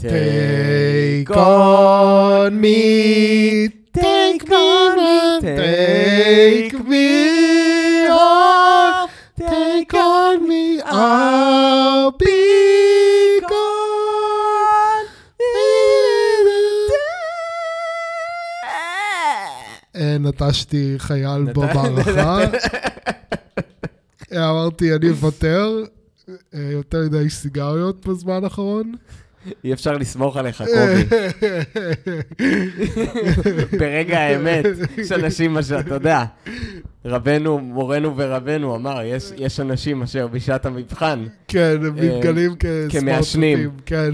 Take on me, take me, take me home, take on me, I'll be gone. נטשתי חייל נת- במערכה. אמרתי, אני אוותר. אה, יותר מדי סיגריות בזמן האחרון. אי אפשר לסמוך עליך, קובי. ברגע האמת, יש אנשים, מה שאתה יודע, רבנו, מורנו ורבנו אמר, יש, יש אנשים אשר בשעת המבחן, כן, הם מתגלים כמעשנים. כסמרטוטים, כן.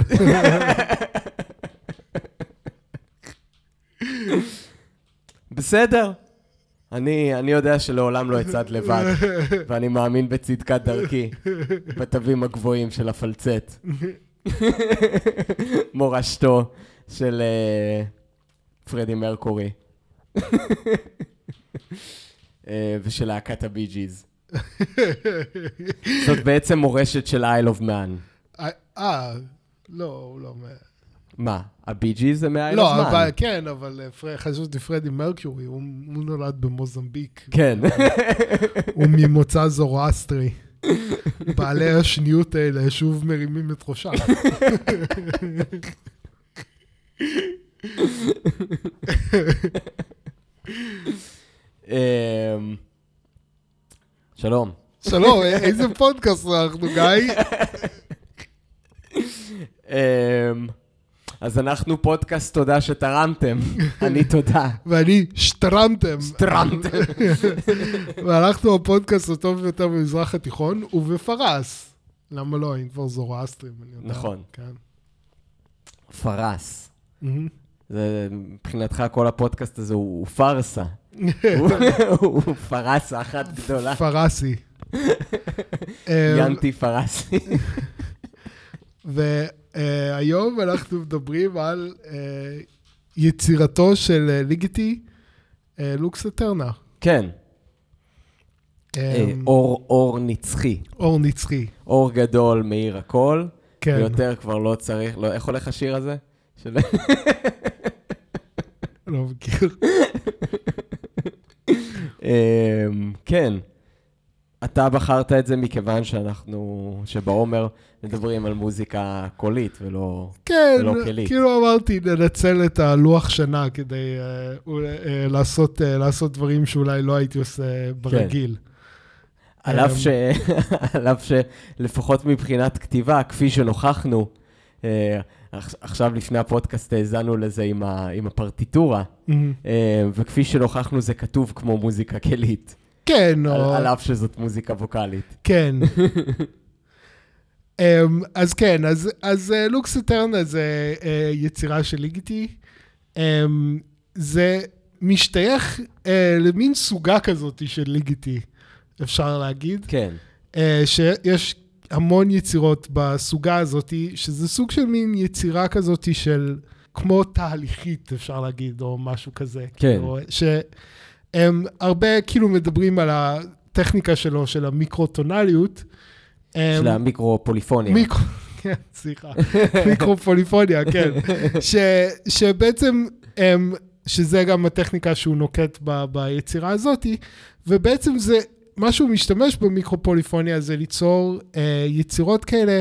בסדר. אני, אני יודע שלעולם לא אצעד לבד, ואני מאמין בצדקת דרכי, בתווים הגבוהים של הפלצט. מורשתו של אה, פרדי מרקורי. אה, ושל להקת הבי ג'יז. זאת בעצם מורשת של Isle of Man. אה, לא, הוא לא... מה, הבי ג'יז זה מ-Isle לא, of אבל Man? כן, אבל אה, חשבתי פרדי מרקיורי, הוא הוא נולד במוזמביק. כן. הוא ממוצא זורואסטרי. בעלי השניות האלה שוב מרימים את ראשם. אמ, שלום. שלום, איזה פודקאסט אנחנו, גיא? אז אנחנו פודקאסט תודה שתרמתם. אני תודה. ואני שטרמתם. תרמתם. ואנחנו הפודקאסט הטוב ביותר במזרח התיכון, ובפרס. למה לא, אם כבר זורואסטרים, אני יודע. נכון. כן. פרס. זה, מבחינתך כל הפודקאסט הזה הוא פארסה. הוא- פרסה אחת גדולה. פרסי. ינטי פרסי. והיום אנחנו מדברים על אה, יצירתו של אה, ליגיטי, אה, לוקס אטרנה. כן, אה, אה, אור אור נצחי. אור נצחי. אור גדול מאיר הכל, כן. ויותר כבר לא צריך, לא- איך הולך השיר הזה? של- לא מכיר. אמ, כן. אתה בחרת את זה מכיוון שאנחנו, שבעומר מדברים על מוזיקה קולית ולא... כן, ולא כלית. כאילו אמרתי, ננצל את הלוח שנה כדי אה, אולי, אה, לעשות, אה, לעשות דברים שאולי לא הייתי עושה ברגיל. על אמ. אף ש... על אף שלפחות מבחינת כתיבה, כפי שנוכחנו, אה, עכ- עכשיו לפני הפודקאסט האזנו לזה עם, ה... עם הפרטיטורה, מהמם. אה, וכפי שנוכחנו זה כתוב כמו מוזיקה כלית, כן, על, או... על אף שזאת מוזיקה ווקאלית. כן. um, אז כן, אז, אז uh, לוקס אטרנה זה uh, יצירה של ליגיטי. Um, זה משתייך למין סוגה כזאת של ליגיטי, אפשר להגיד. כן, שיש המון יצירות בסוגה הזאת, שזה סוג של מין יצירה כזאת של, כמו תהליכית, אפשר להגיד, או משהו כזה. כן. כאילו, שהם הרבה כאילו מדברים על הטכניקה שלו, של המיקרוטונליות. של המיקרו-פוליפוניה. מיקרו, כן, סליחה, מיקרופוליפוניה, כן. ש, שבעצם, הם, שזה גם הטכניקה שהוא נוקט ב, ביצירה הזאתי, ובעצם זה, מה שהוא משתמש במיקרופוליפוניה זה ליצור אה, יצירות כאלה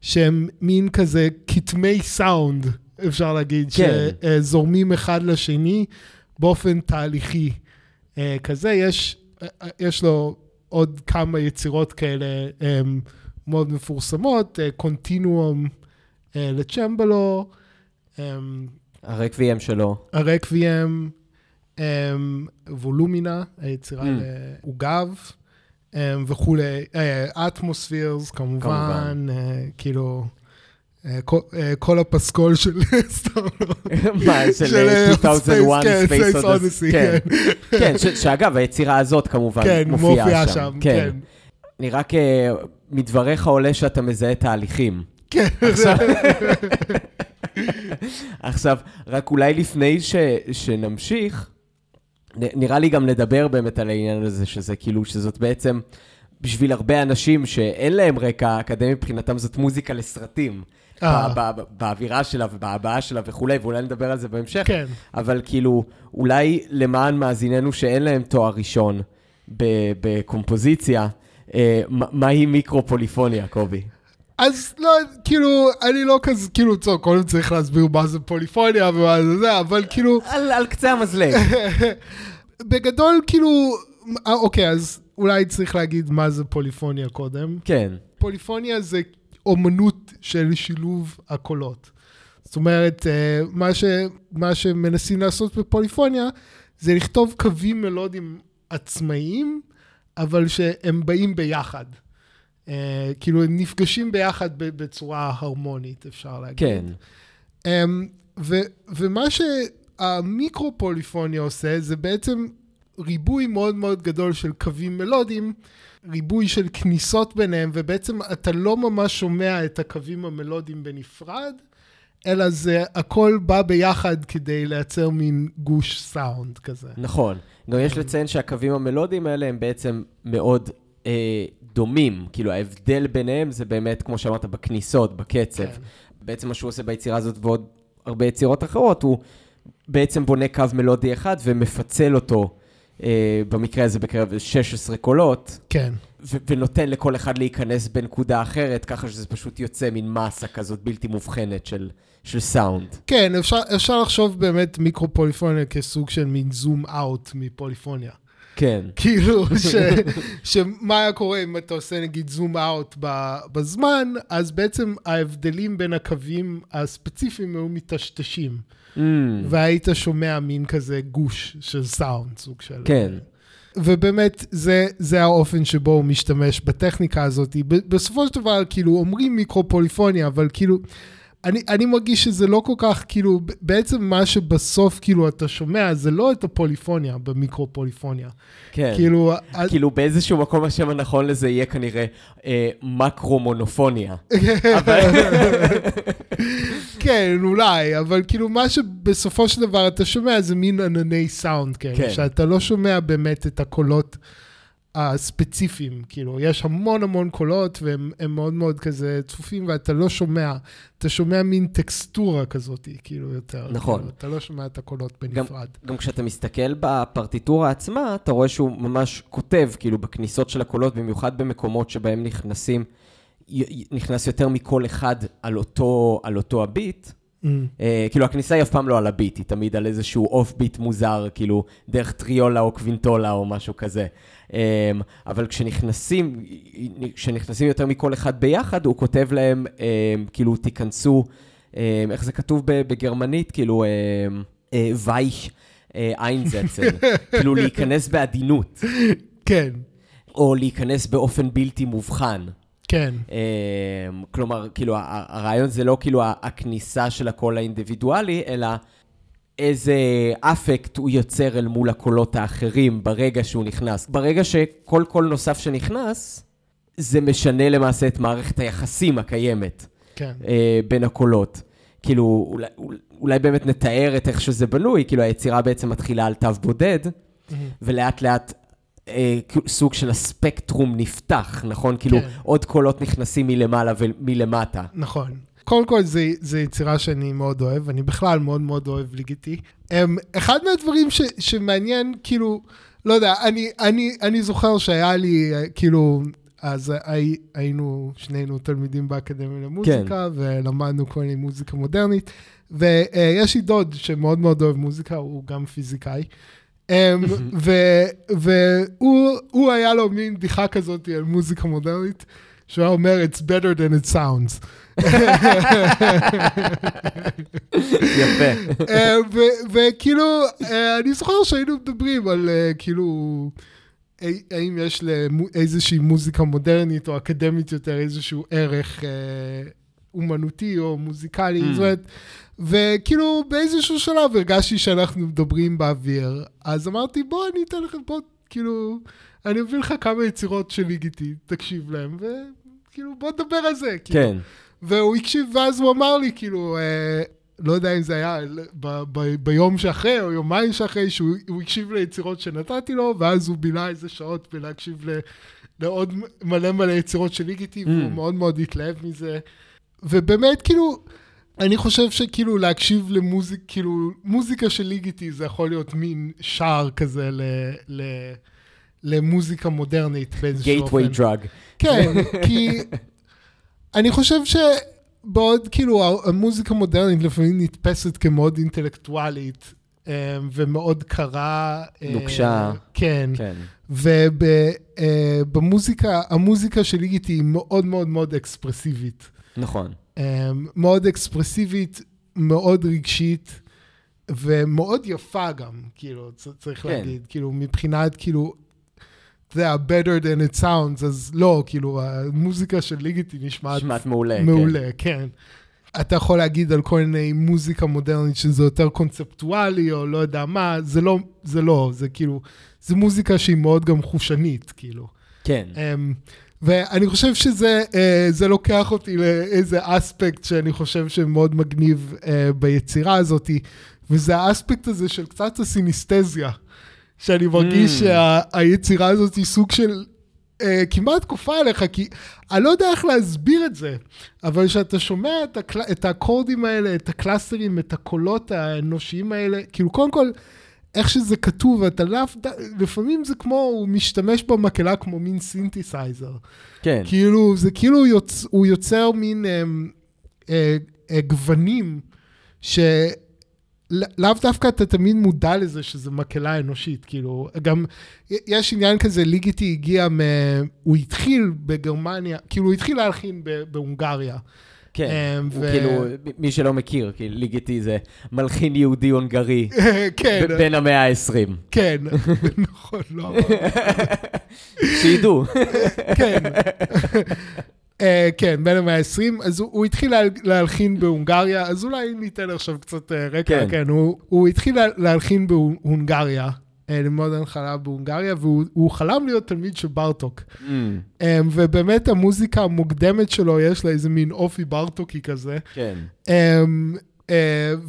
שהם מין כזה כתמי סאונד, אפשר להגיד, כן. שזורמים אחד לשני באופן תהליכי. אה, כזה, יש, אה, יש לו עוד כמה יצירות כאלה אה, מאוד מפורסמות, קונטינואום לצ'מבלו, אה, הרקוויאם שלו. הרקוויאם, וולומינה, היצירה. לעוגב אה, וכולי, אטמוספירס כמובן, כמובן. אה, כאילו, אה, כל- אה, כל הפסקול של מה, של אה, 2001 כן, Space Odyssey. כן, כן. כן, שאגב, היצירה הזאת כמובן כן, מופיעה שם. כן. אני רק, אה, מדבריך עולה שאתה מזהה תהליכים. כן, עכשיו, רק אולי לפני שנמשיך, נראה לי גם לדבר באמת על העניין הזה, שזה כאילו, שזאת בעצם, בשביל הרבה אנשים שאין להם רקע אקדמי, מבחינתם זאת מוזיקה לסרטים. אה. באווירה שלה ובהבעה שלה וכולי, ואולי נדבר על זה בהמשך. כן. אבל כאילו, אולי למען מאזיננו שאין להם תואר ראשון בקומפוזיציה, אה, מה- מהי מיקרו-פוליפוניה, קובי? אז לא, כאילו, אני לא כזה, כאילו, טוב, קודם צריך להסביר מה זה פוליפוניה ומה זה זה, אבל כאילו, על, על קצה המזלג. בגדול, כאילו, אה, אוקיי, אז אולי צריך להגיד מה זה פוליפוניה קודם. כן, פוליפוניה זה אומנות של שילוב הקולות. זאת אומרת, אה, מה, ש, מה שמנסים לעשות בפוליפוניה זה לכתוב קווים מלודיים עצמאיים, אבל שהם באים ביחד. אה, כאילו, הם נפגשים ביחד בצורה הרמונית, אפשר להגיד. כן. אמ, ו, ומה שהמיקרו-פוליפוניה עושה זה בעצם ריבוי מאוד מאוד גדול של קווים מלודיים, ריבוי של כניסות ביניהם, ובעצם אתה לא ממש שומע את הקווים המלודיים בנפרד, אלא זה הכל בא ביחד כדי לייצר מין גוש סאונד כזה. נכון. גם יש לציין שהקווים המלודיים האלה הם בעצם מאוד אה, דומים. כאילו, ההבדל ביניהם זה באמת, כמו שאמרת, בכניסות, בקצב. כן. בעצם מה שהוא עושה ביצירה הזאת ועוד הרבה יצירות אחרות, הוא בעצם בונה קו מלודי אחד ומפצל אותו, במקרה הזה בקרב 16 קולות, כן, ו- ונותן לכל אחד להיכנס בנקודה אחרת, ככה שזה פשוט יוצא מין מסה כזאת בלתי מובחנת של, של סאונד. כן, אפשר, אפשר לחשוב באמת מיקרו-פוליפוניה כסוג של מין זום אאוט מפוליפוניה. כן. כאילו, ש, שמה היה קורה אם אתה עושה נגיד זום אאוט בזמן, אז בעצם ההבדלים בין הקווים הספציפיים היו מטשטשים, Mm, והיית שומע מין כזה גוש של סאונד, סוג של... כן. ובאמת, זה, זה האופן שבו הוא משתמש בטכניקה הזאת. בסופו של דבר, כאילו, אומרים מיקרו-פוליפוניה, אבל כאילו, אני, אני מרגיש שזה לא כל כך, כאילו, בעצם מה שבסוף, כאילו, אתה שומע, זה לא את הפוליפוניה במיקרו-פוליפוניה. כן. כאילו, כאילו באיזשהו מקום השם הנכון לזה יהיה כנראה אה, מקרו-מונופוניה. אבל... כן, אולי, אבל כאילו מה שבסופו של דבר אתה שומע זה מין ענני סאונד כאלה, כן. שאתה לא שומע באמת את הקולות הספציפיים, כאילו, יש המון המון קולות והם הם מאוד מאוד כזה צפופים ואתה לא שומע, אתה שומע מין טקסטורה כזאת, כאילו, יותר. נכון. כאילו, אתה לא שומע את הקולות גם, בנפרד. גם כשאתה מסתכל בפרטיטורה עצמה, אתה רואה שהוא ממש כותב, כאילו, בכניסות של הקולות, במיוחד במקומות שבהם נכנסים, נכנס יותר מכל אחד על אותו, על אותו הביט. Mm. אה, כאילו, הכניסה היא אף פעם לא על הביט, היא תמיד על איזשהו אוף ביט מוזר, כאילו, דרך טריולה או קווינטולה או משהו כזה. אה, אבל כשנכנסים, כשנכנסים יותר מכל אחד ביחד, הוא כותב להם, אה, כאילו, תיכנסו, אה, איך זה כתוב בגרמנית? כאילו, אה, אה, וייש. איינזצל, כאילו להיכנס בעדינות, כן, או להיכנס באופן בלתי מובחן. כן, אמ, כלומר, כאילו, הרעיון זה לא כאילו הכניסה של הקול האינדיבידואלי, אלא איזה אפקט הוא יוצר אל מול הקולות האחרים ברגע שהוא נכנס. ברגע שכל קול נוסף שנכנס, זה משנה למעשה את מערכת היחסים הקיימת כן. אה, בין הקולות. כאילו, אולי, אולי באמת נתאר את איך שזה בנוי, כאילו היצירה בעצם מתחילה על תו בודד, ולאט לאט אה, כאילו, סוג של הספקטרום נפתח, נכון? כאילו כן. עוד קולות נכנסים מלמעלה ומלמטה. נכון. קודם כל, זו יצירה שאני מאוד אוהב, אני בכלל מאוד מאוד אוהב ליגיטי. אחד מהדברים ש, שמעניין, כאילו, לא יודע, אני, אני, אני זוכר שהיה לי, אה, כאילו, אז הי, היינו שנינו תלמידים באקדמיה למוזיקה, כן. ולמדנו כל מיני מוזיקה מודרנית, ויש לי דוד שמאוד מאוד אוהב מוזיקה, הוא גם פיזיקאי. ו- והוא היה לו מין בדיחה כזאת על מוזיקה מודרנית, שהוא היה אומר, it's better than it sounds. יפה. ו- וכאילו, אה, אני זוכר שהיינו מדברים על אה, כאילו, אה, האם יש לאיזושהי מוזיקה מודרנית או אקדמית יותר איזשהו ערך אה, אומנותי או מוזיקלי, Mm. זאת אומרת, וכאילו באיזשהו שלב הרגשתי שאנחנו מדברים באוויר, אז אמרתי, בוא אני אתן לכם פה, כאילו, אני אביא לך כמה יצירות של ליגיטי, תקשיב להם, וכאילו, בוא נדבר על זה. כאילו. כן. והוא הקשיב, ואז הוא אמר לי, כאילו, אה, לא יודע אם זה היה ב, ב, ביום שאחרי או יומיים שאחרי, שהוא הקשיב ליצירות שנתתי לו, ואז הוא בילה איזה שעות בלהקשיב ל, לעוד מלא מלא יצירות של ליגיטי, mm. והוא מאוד מאוד התלהב מזה. ובאמת, כאילו, אני חושב שכאילו להקשיב למוזיק, כאילו, מוזיקה של ליגיטי זה יכול להיות מין שער כזה ל... ל למוזיקה מודרנית באיזשהו אופן. gateway drug. כן, כי אני חושב שבעוד כאילו המוזיקה המודרנית לפעמים נתפסת כמאוד אינטלקטואלית אה, ומאוד קרה. אה, נוקשה. כן. כן. ובמוזיקה, אה, המוזיקה של ליגיטי היא מאוד מאוד מאוד אקספרסיבית. נכון. מאוד אקספרסיבית, מאוד רגשית. ומאוד יפה גם, כאילו, צריך כן. להגיד, כאילו, מבחינת, כאילו, אתה יודע, better than it sounds, אז לא, כאילו, המוזיקה של ליגיטי נשמעת... נשמעת מעולה, מעולה, כן. כן. אתה יכול להגיד על כל מיני מוזיקה מודרנית שזה יותר קונספטואלי, או לא יודע מה, זה לא, זה לא, זה כאילו, זה מוזיקה שהיא מאוד גם חושנית, כאילו. כן. אמ, ואני חושב שזה אה, לוקח אותי לאיזה אספקט שאני חושב שמאוד מגניב אה, ביצירה הזאת, וזה האספקט הזה של קצת הסיניסטזיה. שאני מרגיש ממ. שהיצירה הזאת היא סוג של אה, כמעט כופה עליך, כי אני לא יודע איך להסביר את זה, אבל כשאתה שומע את, הקל... את האקורדים האלה, את הקלאסטרים, את הקולות האנושיים האלה, כאילו קודם כל, איך שזה כתוב, אתה לאו, לפעמים זה כמו, הוא משתמש במקהלה כמו מין סינתסייזר. כן. כאילו, זה כאילו יוצ... הוא יוצר מין אה, אה, אה, גוונים, ש... לאו דווקא אתה תמיד מודע לזה שזה מקהלה אנושית, כאילו, גם יש עניין כזה, ליגיטי הגיע מ... הוא התחיל בגרמניה, כאילו הוא התחיל להלחין בהונגריה. כן, הוא ו... כאילו, מי שלא מכיר, כי ליגיטי זה מלחין יהודי הונגרי, כן. בין המאה ה-20. כן, נכון, לא. שידעו. כן. כן, בין המאה ה-20, אז הוא, הוא התחיל לה, להלחין בהונגריה, אז אולי ניתן עכשיו קצת uh, רקע, כן, כן הוא, הוא התחיל לה, להלחין בהונגריה, ללמוד הנחלה בהונגריה, והוא חלם להיות תלמיד של בארטוק. Mm. Um, ובאמת המוזיקה המוקדמת שלו, יש לה איזה מין אופי בארטוקי כזה. כן. Um, uh,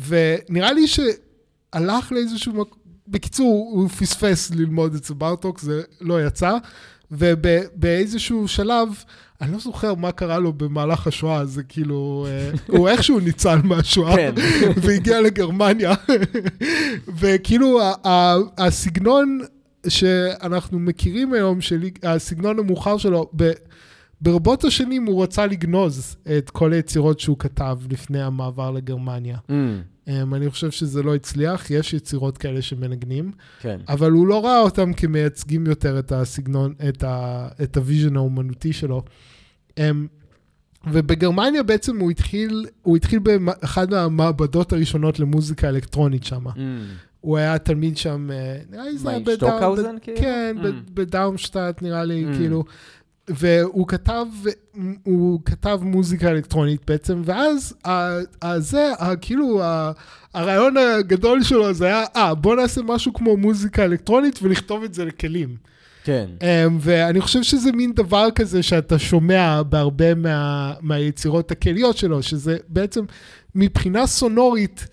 ונראה לי שהלך לאיזשהו מקום, בקיצור, הוא פספס ללמוד אצל בארטוק, זה לא יצא, ובאיזשהו שלב, אני לא זוכר מה קרה לו במהלך השואה, זה כאילו, אה, הוא איכשהו ניצל מהשואה, כן. והגיע לגרמניה, וכאילו הסגנון שאנחנו מכירים היום, הסגנון המאוחר שלו, ברבות השנים הוא רצה לגנוז את כל היצירות שהוא כתב לפני המעבר לגרמניה. ממ. אמ, אני חושב שזה לא הצליח, יש יצירות כאלה שמנגנים, כן. אבל הוא לא ראה אותם כמייצגים יותר את הסגנון, את, ה, את ה vision האומנותי שלו. אמ, ובגרמניה בעצם הוא התחיל, הוא התחיל באחד מהמעבדות הראשונות למוזיקה אלקטרונית שם. ממ. הוא היה תלמיד שם, אה, נראה לי זה היה בדאון... כן, mm. בדאונשטאט נראה לי, mm. כאילו. והוא כתב, הוא כתב מוזיקה אלקטרונית בעצם, ואז זה, כאילו, הרעיון הגדול שלו זה היה, אה, בוא נעשה משהו כמו מוזיקה אלקטרונית ונכתוב את זה לכלים. כן. אמ, ואני חושב שזה מין דבר כזה שאתה שומע בהרבה מה, מהיצירות הכליות שלו, שזה בעצם מבחינה סונורית,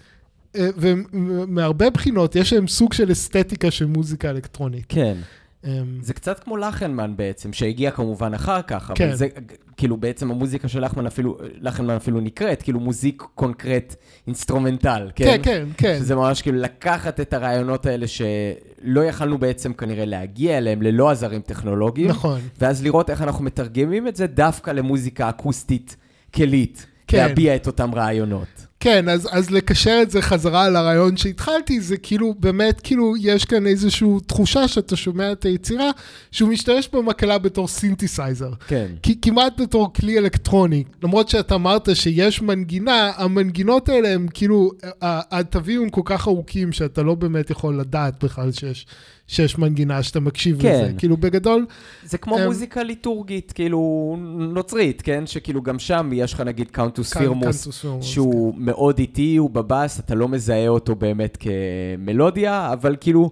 אה, ומהרבה בחינות, יש להם סוג של אסתטיקה של מוזיקה אלקטרונית. כן. אמ, זה קצת כמו לחנמן בעצם, שהגיע כמובן אחר כך, אבל כן. זה, כאילו בעצם המוזיקה של לחנמן אפילו, לחנמן אפילו נקראת, כאילו musique concrète instrumentale, כן? כן, כן, כן. שזה ממש כאילו לקחת את הרעיונות האלה שלא יכלנו בעצם כנראה להגיע אליהם ללא עזרים טכנולוגיים. נכון. ואז לראות איך אנחנו מתרגמים את זה דווקא למוזיקה אקוסטית כלית, כן. להביע את אותם רעיונות. כן, אז, אז לקשר את זה חזרה לרעיון שהתחלתי, זה כאילו, באמת, כאילו, יש כאן איזושהי תחושה שאתה שומע את היצירה, שהוא משתמש במקהלה בתור סינתסייזר. כן. כי, כמעט בתור כלי אלקטרוני. למרות שאתה אמרת שיש מנגינה, המנגינות האלה הם כאילו, התווים הם כל כך ארוכים, שאתה לא באמת יכול לדעת בכלל שיש שיש מנגינה שאתה מקשיב כן. לזה. כאילו, בגדול... זה כמו אמ, מוזיקה ליטורגית, כאילו, נוצרית, כן? שכאילו גם שם יש לך נגיד cantus firmus, שהוא כן. מאוד איטי, הוא בבאס, אתה לא מזהה אותו באמת כמלודיה, אבל כאילו...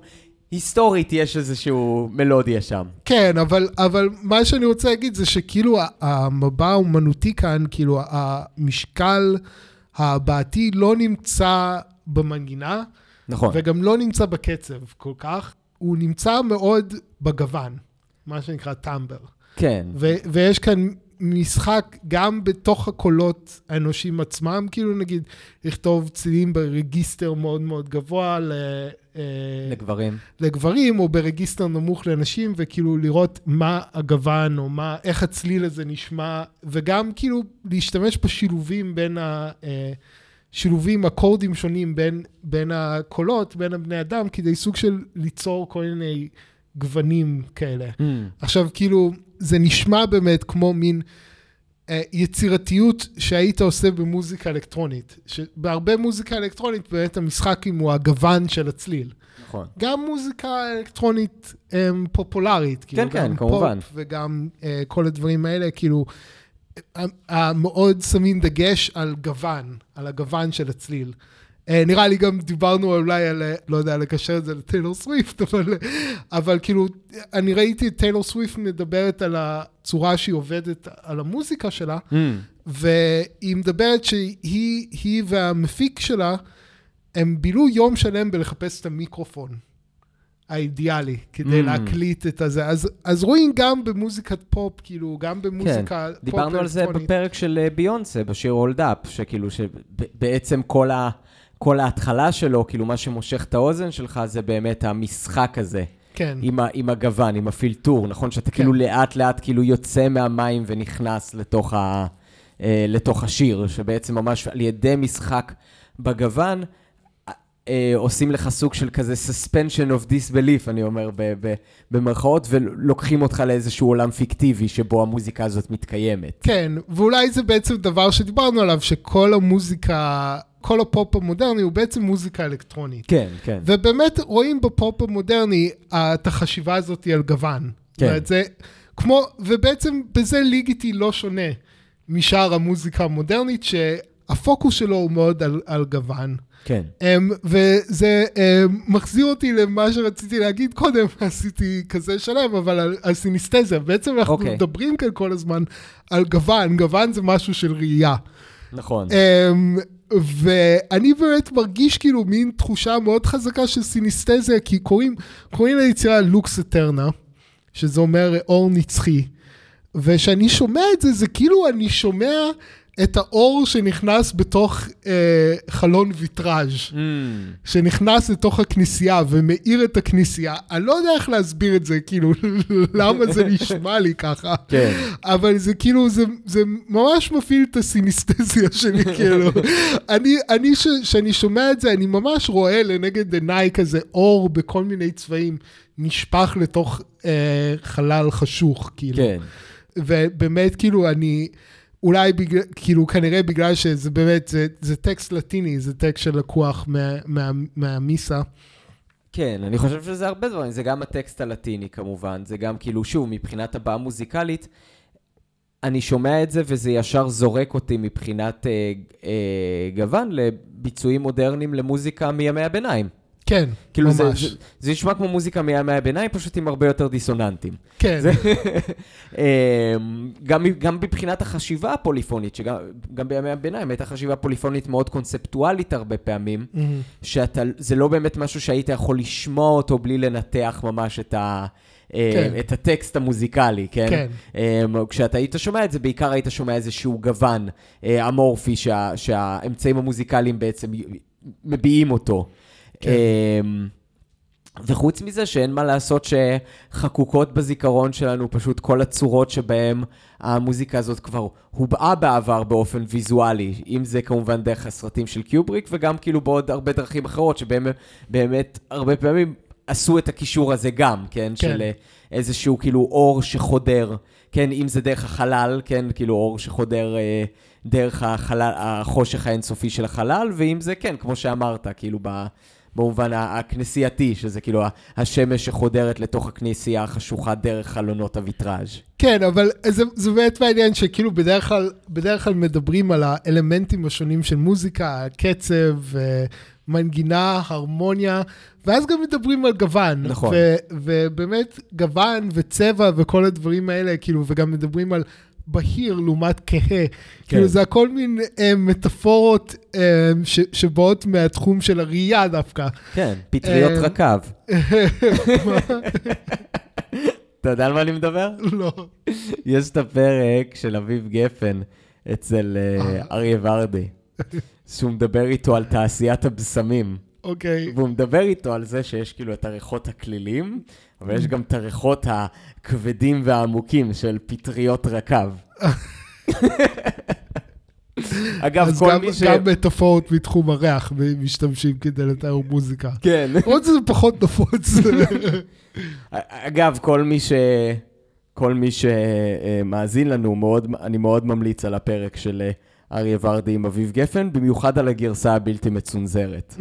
היסטורית יש איזשהו מלודיה שם. כן, אבל, אבל מה שאני רוצה להגיד זה שכאילו המבע האומנותי כאן, כאילו המשקל הבעתי לא נמצא במנגינה, נכון. וגם לא נמצא בקצב כל כך, הוא נמצא מאוד בגוון, מה שנקרא טמבר. כן. ו- ויש כאן משחק גם בתוך הקולות האנושיים עצמם, כאילו נגיד לכתוב צלילים ברגיסטר מאוד מאוד גבוה ל- אה, לגברים. לגברים, או ברגיסטר נמוך לנשים, וכאילו לראות מה הגוון, או מה, איך הצליל הזה נשמע, וגם כאילו להשתמש בשילובים בין ה... שילובים, אקורדים שונים בין, בין הקולות, בין הבני אדם, כדי סוג של ליצור כל מיני גוונים כאלה. Mm. עכשיו, כאילו, זה נשמע באמת כמו מין אה, יצירתיות שהיית עושה במוזיקה אלקטרונית. שבהרבה מוזיקה אלקטרונית, באמת המשחק הוא הגוון של הצליל. נכון. גם מוזיקה אלקטרונית אה, פופולרית. כאילו, כן, גם כמובן. פופ וגם אה, כל הדברים האלה, כאילו, מאוד שמים דגש על גוון, על הגוון של הצליל. אה, נראה לי גם דיברנו אולי על, אה, לא יודע, לקשר את זה לטיילור סוויפט, אבל, אבל כאילו, אני ראיתי את טיילור סוויפט מדברת על הצורה שהיא עובדת על המוזיקה שלה, ממ. והיא מדברת שהיא היא והמפיק שלה, הם בילו יום שלם בלחפש את המיקרופון האידיאלי, כדי ממ. להקליט את הזה. אז, אז רואים גם במוזיקת פופ, כאילו, גם במוזיקה פופ כן. דיברנו על זה אלקטרונית. בפרק של אה, ביונסה, בשיר Hold Up, שכאילו, שבעצם כל, ה, כל ההתחלה שלו, כאילו מה שמושך את האוזן שלך זה באמת המשחק הזה. כן, עם, ה, עם הגוון, עם הפילטור, נכון? שאתה כן. כאילו לאט לאט כאילו יוצא מהמים ונכנס לתוך, ה, אה, לתוך השיר, שבעצם ממש על ידי משחק בגוון, אה, עושים לך סוג של כזה suspension of disbelief, אני אומר, ב, ב, במרכאות, ולוקחים אותך לאיזשהו עולם פיקטיבי שבו המוזיקה הזאת מתקיימת. כן, ואולי זה בעצם דבר שדיברנו עליו, שכל המוזיקה, כל הפופ המודרני הוא בעצם מוזיקה אלקטרונית. כן, כן. ובאמת רואים בפופ המודרני את החשיבה הזאת על גוון. כן. אומרת, זה כמו, ובעצם בזה ליגיטי לא שונה משאר המוזיקה המודרנית, שהפוקוס שלו הוא מאוד על, על גוון. כן. Um, וזה um, מחזיר אותי למה שרציתי להגיד קודם, עשיתי כזה שלם, אבל על, על סיניסטזיה. בעצם אנחנו אוקיי. okay. מדברים כאן כל הזמן על גוון, גוון זה משהו של ראייה. נכון. Um, ואני באמת מרגיש כאילו מין תחושה מאוד חזקה של סיניסטזיה, כי קוראים, קוראים ליצירה לוקס אטרנה, שזה אומר אור נצחי. וכשאני שומע את זה, זה כאילו אני שומע את האור שנכנס בתוך אה, חלון ויטראז'. Mm, שנכנס לתוך הכנסייה ומאיר את הכנסייה, אני לא יודע איך להסביר את זה, כאילו, למה זה נשמע לי ככה. כן. אבל זה כאילו, זה, זה ממש מפעיל את הסיניסטזיה שלי, כאילו. אני, אני ש, שאני שומע את זה, אני ממש רואה לנגד עיניי כזה אור בכל מיני צבעים נשפך לתוך אה, חלל חשוך, כאילו. כן. ובאמת, כאילו, אני, אולי בגלל, כאילו, כנראה בגלל שזה באמת, זה, זה טקסט לטיני, זה טקסט שלקוח מה, מה, מהמיסה. כן, אני חושב שזה הרבה דברים, זה גם הטקסט הלטיני כמובן, זה גם כאילו, שוב, מבחינת הבעה מוזיקלית, אני שומע את זה וזה ישר זורק אותי מבחינת אה, אה, גוון לביצועים מודרניים למוזיקה מימי הביניים. כן, כאילו זה, ממש. זה, זה נשמע כמו מוזיקה מימי הביניים, פשוט עם הרבה יותר דיסוננטים. כן, זה, אמ, גם, גם מבחינת החשיבה הפוליפונית, שגם גם בימי הביניים הייתה חשיבה פוליפונית מאוד קונספטואלית הרבה פעמים, מהמם. שזה לא באמת משהו שהיית יכול לשמוע אותו בלי לנתח ממש את, ה, אה, כן. את הטקסט המוזיקלי, כן? כן. אמ, כשאתה היית שומע את זה, בעיקר היית שומע איזשהו גוון אה, אמורפי שה, שהאמצעים המוזיקליים בעצם מביעים אותו. כן. אמ, וחוץ מזה שאין מה לעשות שחקוקות בזיכרון שלנו פשוט כל הצורות שבהן המוזיקה הזאת כבר הובעה בעבר באופן ויזואלי, אם זה כמובן דרך הסרטים של קיובריק וגם כאילו בעוד הרבה דרכים אחרות שבהם באמת הרבה פעמים עשו את הקישור הזה גם, כן? כן. של איזשהו כאילו אור שחודר, כן? אם זה דרך החלל, כן? כאילו אור שחודר אה, דרך החלל, החושך האינסופי של החלל, ואם זה כן, כמו שאמרת, כאילו ב... במובן הכנסייתי, שזה כאילו השמש שחודרת לתוך הכנסייה החשוכה דרך חלונות הוויטראז'. כן, אבל זה, זה באמת מעניין שכאילו בדרך כלל, בדרך כלל מדברים על האלמנטים השונים של מוזיקה, קצב, אה, מנגינה, הרמוניה, ואז גם מדברים על גוון. נכון. ו, ובאמת גוון וצבע וכל הדברים האלה, כאילו, וגם מדברים על בהיר לעומת כהה. כאילו זה הכל מין אה, מטאפורות אה, ש, שבאות מהתחום של הראייה דווקא. כן, פטריות אה, רקב. אתה יודע על מה אני מדבר? לא. יש את הפרק של אביב גפן אצל אה, אריה ורדי, שהוא מדבר איתו על תעשיית הבשמים. אוקיי. והוא מדבר איתו על זה שיש כאילו את הריחות הכלילים, אבל יש גם את הריחות הכבדים והעמוקים של פטריות רקב. אגב, אז כל גם, מי ש... גם מטאפורות מתחום הריח משתמשים כדי לתאר מוזיקה. כן. למרות שזה פחות נפוץ. אגב, כל מי ש... כל מי שמאזין לנו, מאוד, אני מאוד ממליץ על הפרק של אה, אריה ורדי עם אביב גפן, במיוחד על הגרסה הבלתי מצונזרת.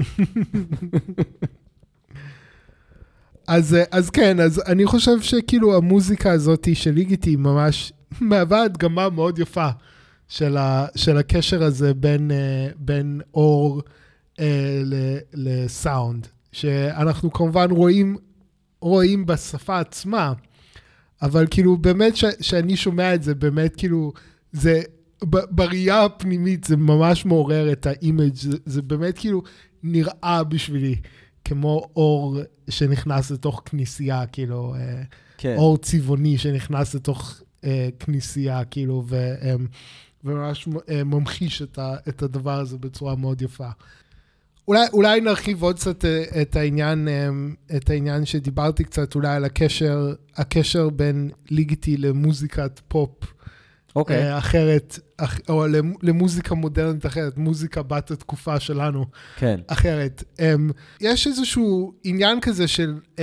אז, אז כן, אז אני חושב שכאילו המוזיקה הזאת של ליגיטי ממש מהווה הדגמה מאוד יפה של, ה, של הקשר הזה בין, אה, בין אור אה, ל- לסאונד, שאנחנו כמובן רואים, רואים בשפה עצמה, אבל כאילו באמת שאני שומע את זה, באמת כאילו, זה, בראייה הפנימית זה ממש מעורר את האימג', זה, זה באמת כאילו נראה בשבילי כמו אור שנכנס לתוך כנסייה, כאילו, אה, כן. אור צבעוני שנכנס לתוך אה, כנסייה, כאילו, ו, אה, וממש אה, ממחיש את, ה, את הדבר הזה בצורה מאוד יפה. אולי, אולי נרחיב עוד קצת אה, את העניין, אה, את העניין שדיברתי קצת, אולי על הקשר, הקשר בין ליגיטי למוזיקת פופ אוקיי. אה, אחרת, אח, או למ- למוזיקה מודרנית אחרת, מוזיקה בת התקופה שלנו. כן. אחרת. Um, יש איזשהו עניין כזה של, um,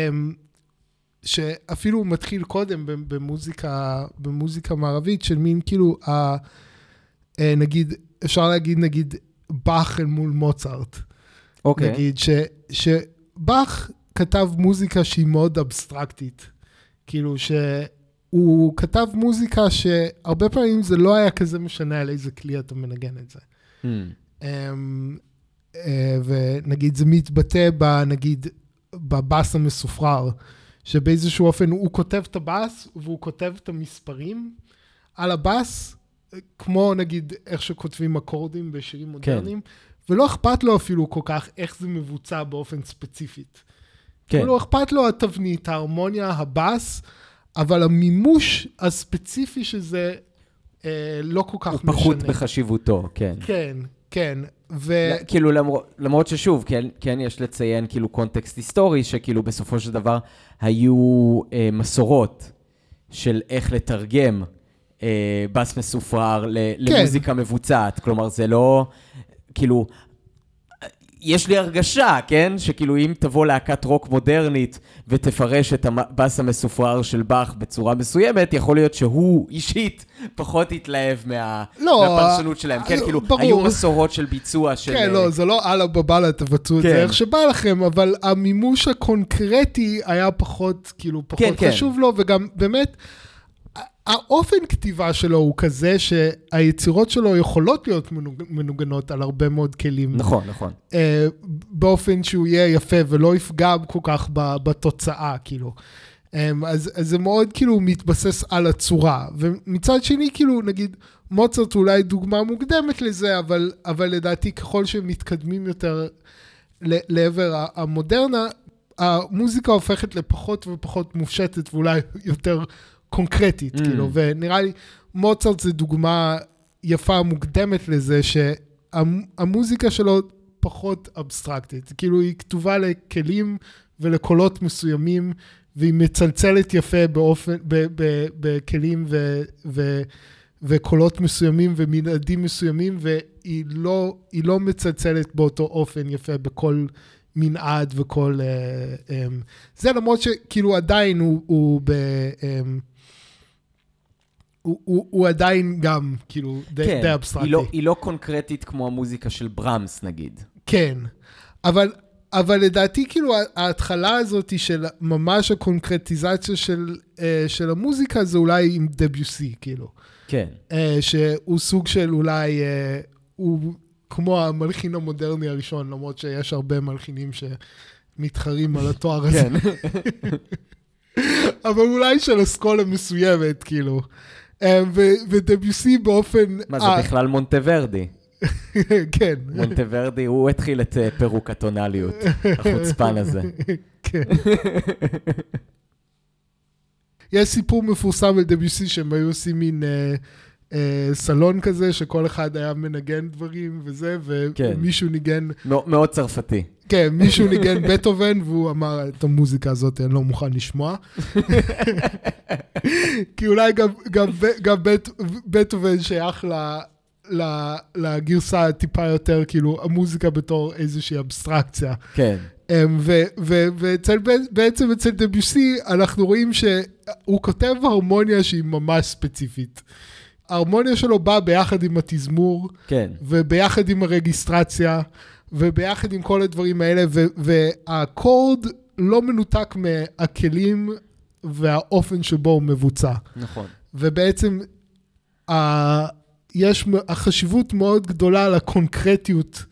שאפילו הוא מתחיל קודם במוזיקה, במוזיקה מערבית, של מין כאילו, uh, uh, נגיד, אפשר להגיד נגיד באך אל מול מוצרט. אוקיי. נגיד, ש, שבאך כתב מוזיקה שהיא מאוד אבסטרקטית. כאילו שהוא כתב מוזיקה שהרבה פעמים זה לא היה כזה משנה על איזה כלי אתה מנגן את זה. אה, ונגיד זה מתבטא בנגיד בבאס המסופרר, שבאיזשהו אופן הוא כותב את הבאס והוא כותב את המספרים על הבאס, כמו נגיד איך שכותבים אקורדים בשירים מודרניים, ולא אכפת לו אפילו כל כך איך זה מבוצע באופן ספציפית. כן. כאילו אכפת לו התבנית, ההרמוניה, הבאס, אבל המימוש הספציפי של זה אה, לא כל כך הוא משנה. פחות בחשיבותו, כן. כן, כן. ו... לא, כאילו למרות, למרות ששוב, כן, כן יש לציין כאילו קונטקסט היסטורי, שכאילו בסופו של דבר היו אה, מסורות של איך לתרגם אה, בס מסופרר ל, למוזיקה מבוצעת. כלומר, זה לא, כאילו, יש לי הרגשה, כן? שכאילו אם תבוא להקת רוק מודרנית ותפרש את הבאס המסופרר של באך בצורה מסוימת, יכול להיות שהוא אישית פחות יתלהב מה... לא, מהפרשנות שלהם. כן, אה, כאילו, ברור. היו מסורות של ביצוע של... כן, לא, זה לא אללה בבאללה, תבצעו את כן. זה איך שבא לכם, אבל המימוש הקונקרטי היה פחות, כאילו, פחות כן, כן. חשוב לו, וגם באמת, האופן כתיבה שלו הוא כזה שהיצירות שלו יכולות להיות מנוג- מנוגנות על הרבה מאוד כלים. נכון, נכון. אה, באופן שהוא יהיה יפה ולא יפגע כל כך ב- בתוצאה, כאילו. אה, אז, אז זה מאוד כאילו מתבסס על הצורה. ומצד שני, כאילו, נגיד, מוצרט אולי דוגמה מוקדמת לזה, אבל, אבל לדעתי ככל שמתקדמים יותר ל- לעבר המודרנה, המוזיקה הופכת לפחות ופחות מופשטת ואולי יותר קונקרטית, Mm. כאילו, ונראה לי מוצרט זה דוגמה יפה מוקדמת לזה, שהמוזיקה שלו פחות אבסטרקטית, כאילו היא כתובה לכלים ולקולות מסוימים, והיא מצלצלת יפה באופן, ב, ב, בכלים ו, ו, וקולות מסוימים ומנעדים מסוימים, והיא לא, לא מצלצלת באותו אופן יפה בכל מנעד וכל... אה, אה, זה למרות שכאילו עדיין הוא, הוא ב... אה, הוא, הוא, הוא עדיין גם, כאילו, די, כן, די אבסטרקטי. היא לא, היא לא קונקרטית כמו המוזיקה של ברמס, נגיד. כן, אבל, אבל לדעתי, כאילו, ההתחלה הזאת של ממש הקונקרטיזציה של, אה, של המוזיקה, זה אולי עם דביוסי, כאילו. כן. אה, שהוא סוג של אולי, אה, הוא כמו המלחין המודרני הראשון, למרות שיש הרבה מלחינים שמתחרים על התואר הזה. כן. אבל אולי של אסכולה מסוימת, כאילו. אה, ודביוסי באופן... מה, זה בכלל מונטוורדי. כן. מונטוורדי, הוא התחיל את אה, פירוק הטונאליות, החוצפן הזה. כן. יש סיפור מפורסם על דביוסי שהם היו עושים מין אה, אה, סלון כזה, שכל אחד היה מנגן דברים וזה, כן. ומישהו ניגן, מאו- מאוד צרפתי. כן, מישהו ניגן בטהובן, והוא אמר, את המוזיקה הזאת אני לא מוכן לשמוע. כי אולי גם, גם, גם בט, בטהובן שייך ל... לגרסה הטיפה יותר, כאילו, המוזיקה בתור איזושהי אבסטרקציה. כן, אמ, ו- ו- ואצל, בעצם אצל דביוסי אנחנו רואים שהוא כותב הרמוניה שהיא ממש ספציפית. ההרמוניה שלו באה ביחד עם התזמור, כן, וביחד עם הרגיסטרציה, וביחד עם כל הדברים האלה, ו- והאקורד לא מנותק מהכלים והאופן שבו הוא מבוצע. נכון. ובעצם ה- יש החשיבות מאוד גדולה לקונקרטיות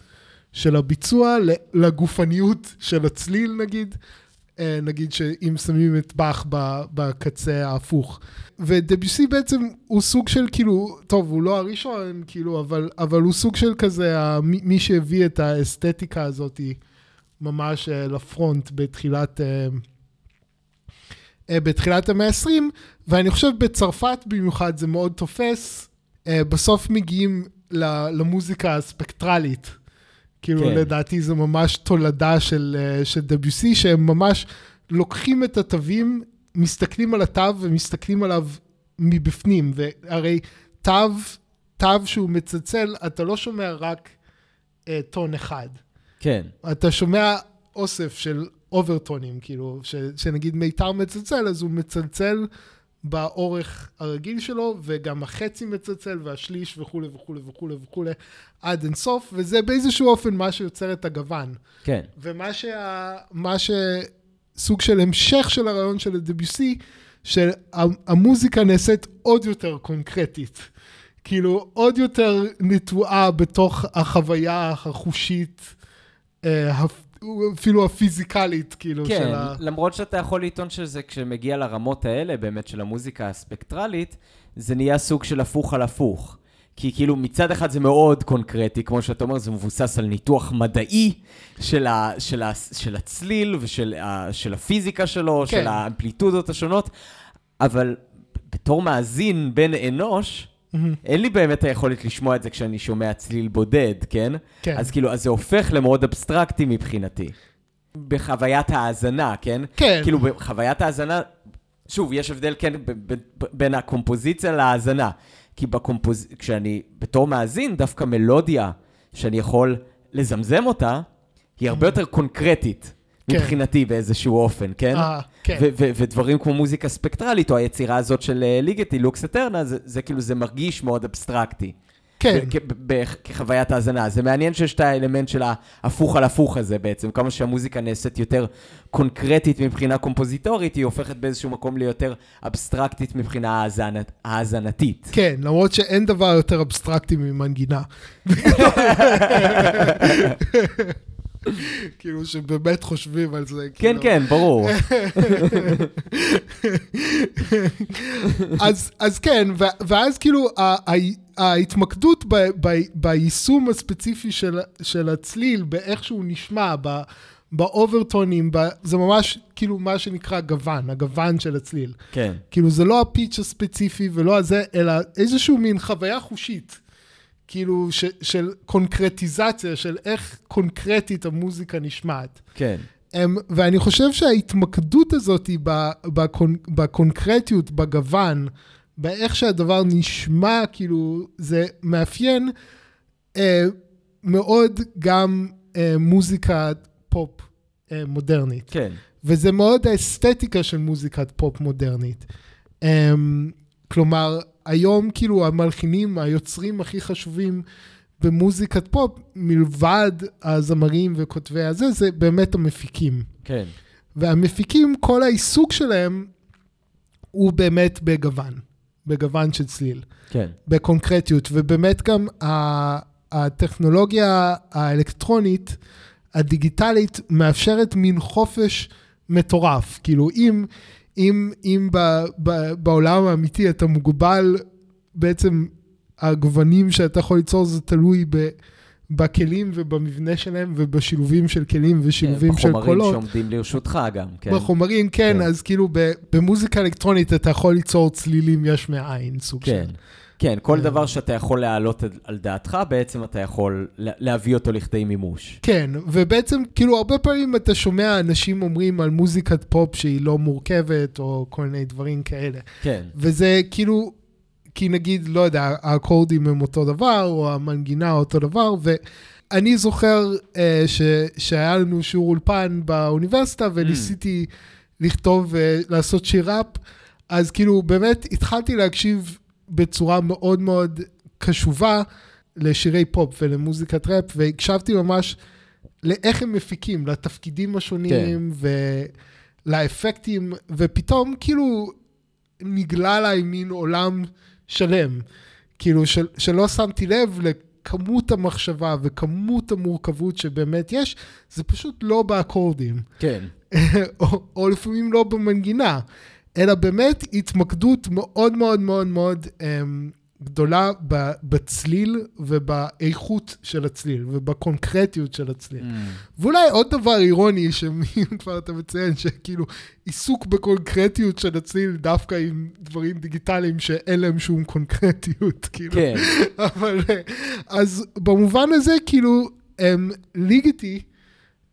של הביצוע, לגופניות של הצליל נגיד, נגיד שאם שמים את באך בקצה ההפוך. ודביוסי בעצם הוא סוג של כאילו, טוב, הוא לא הראשון, כאילו, אבל, אבל הוא סוג של כזה, מי שהביא את האסתטיקה הזאת ממש אה, לפרונט בתחילת... אה, אה, בתחילת המאה ה-20, ואני חושב בצרפת במיוחד זה מאוד תופס. אה, בסוף מגיעים למוזיקה הספקטרלית. כאילו, כן. לדעתי זה ממש תולדה של, אה, של דביוסי, שהם ממש לוקחים את התווים, מסתכלים על התו ומסתכלים עליו מבפנים, והרי תו, תו שהוא מצלצל, אתה לא שומע רק אה, טון אחד. כן, אתה שומע אוסף של אוברטונים, כאילו, ש, שנגיד מיתר מצלצל, אז הוא מצלצל באורך הרגיל שלו, וגם החצי מצלצל, והשליש וכולי וכולי וכולי וכולי, עד אינסוף, וזה באיזשהו אופן מה שיוצר את הגוון. כן, ומה שה... מה ש... סוג של המשך של הרעיון של הדביוסי, שהמוזיקה נעשית עוד יותר קונקרטית. כאילו, עוד יותר נטועה בתוך החוויה החושית, אה, אפילו הפיזיקלית, כאילו, כן, של ה... למרות שאתה יכול לטעון שזה, כשמגיע לרמות האלה, באמת, של המוזיקה הספקטרלית, זה נהיה סוג של הפוך על הפוך. כי כאילו מצד אחד זה מאוד קונקרטי, כמו שאתה אומר, זה מבוסס על ניתוח מדעי של, ה, של, ה, של הצליל ושל ה, של הפיזיקה שלו, כן. של האמפליטודות השונות, אבל בתור מאזין בן אנוש, אין לי באמת היכולת לשמוע את זה כשאני שומע צליל בודד, כן? כן. אז כאילו, אז זה הופך למאוד אבסטרקטי מבחינתי. בחוויית ההאזנה, כן? כן. כאילו, בחוויית ההאזנה, שוב, יש הבדל, כן, ב- ב- ב- בין הקומפוזיציה להאזנה. כי בקומפוז... כשאני, בתור מאזין, דווקא מלודיה שאני יכול לזמזם אותה, היא הרבה יותר קונקרטית כן. מבחינתי באיזשהו אופן, כן? אה, כן. ו- ו- ודברים כמו מוזיקה ספקטרלית, או היצירה הזאת של אה, ליגטי, לוקס אטרנה, זה, זה כאילו, זה מרגיש מאוד אבסטרקטי. כן. כחוויית האזנה. זה מעניין שיש את האלמנט של ההפוך על הפוך הזה בעצם. כמה שהמוזיקה נעשית יותר קונקרטית מבחינה קומפוזיטורית, היא הופכת באיזשהו מקום ליותר אבסטרקטית מבחינה האזנת- האזנתית. כן, למרות שאין דבר יותר אבסטרקטי ממנגינה. כאילו שבאמת חושבים על זה. כן, כאילו. כן, ברור. אז, כן, ואז כאילו ההתמקדות ביישום הספציפי של, הצליל, באיך שהוא נשמע, באוברטונים, זה ממש כאילו מה שנקרא גוון, הגוון של הצליל. כן, כאילו זה לא הפיץ' הספציפי ולא הזה, אלא איזשהו מין חוויה חושית. כאילו ש, של קונקרטיזציה, של איך קונקרטית המוזיקה נשמעת. כן. הם, ואני חושב שההתמקדות הזאת היא בקונ, בקונקרטיות, בגוון, באיך שהדבר נשמע, כאילו, זה מאפיין אה, מאוד גם אה, מוזיקה פופ אה, מודרנית. כן. וזה מאוד האסתטיקה של מוזיקת פופ מודרנית. Um, כלומר, היום כאילו המלחינים, היוצרים הכי חשובים במוזיקת פופ, מלבד הזמרים וכותבי הזה, זה באמת המפיקים. כן. והמפיקים, כל העיסוק שלהם הוא באמת בגוון, בגוון של צליל, כן. בקונקרטיות, ובאמת גם הטכנולוגיה האלקטרונית, הדיגיטלית, מאפשרת מין חופש מטורף. כאילו, אם, אם, אם ב, ב, בעולם האמיתי אתה מוגבל בעצם הגוונים שאתה יכול ליצור זה תלוי ב... בכלים ובמבנה שלהם ובשילובים של כלים ושילובים כן, של קולות. בחומרים שעומדים לרשותך גם, כן. בחומרים, כן, כן. אז כאילו במוזיקה אלקטרונית אתה יכול ליצור צלילים יש מאין, סוג כן. של... כן, כל אה. דבר שאתה יכול להעלות על- דעתך, בעצם אתה יכול לה- להביא אותו לכדי מימוש. כן, ובעצם, כאילו, הרבה פעמים אתה שומע אנשים אומרים על מוזיקת פופ שהיא לא מורכבת, או כל מיני דברים כאלה. כן. וזה כאילו, כי נגיד, לא יודע, האקורדים הם אותו דבר, או המנגינה אותו דבר, ואני זוכר אה, ש, שהיה לנו שיעור אולפן באוניברסיטה, וניסיתי לכתוב, אה, לעשות שיר ראפ, אז כאילו, באמת התחלתי להקשיב בצורה מאוד מאוד קשובה לשירי פופ ולמוזיקת ראפ, והקשבתי ממש לאיך הם מפיקים, לתפקידים השונים, כן. ולאפקטים, ופתאום כאילו נגלה עליי מין עולם שלם. כאילו, של, שלא שמתי לב לכמות המחשבה וכמות המורכבות שבאמת יש, זה פשוט לא באקורדים. כן. או, או לפעמים לא במנגינה, אלא באמת התמקדות מאוד מאוד מאוד מאוד um, גדולה בצליל ובאיכות של הצליל ובקונקרטיות של הצליל. Mm. ואולי עוד דבר אירוני, שאם כבר אתה מציין, שכאילו עיסוק בקונקרטיות של הצליל דווקא עם דברים דיגיטליים שאין להם שום קונקרטיות, כאילו. כן. אבל אה, אז במובן הזה, כאילו, הם, ליגיטי,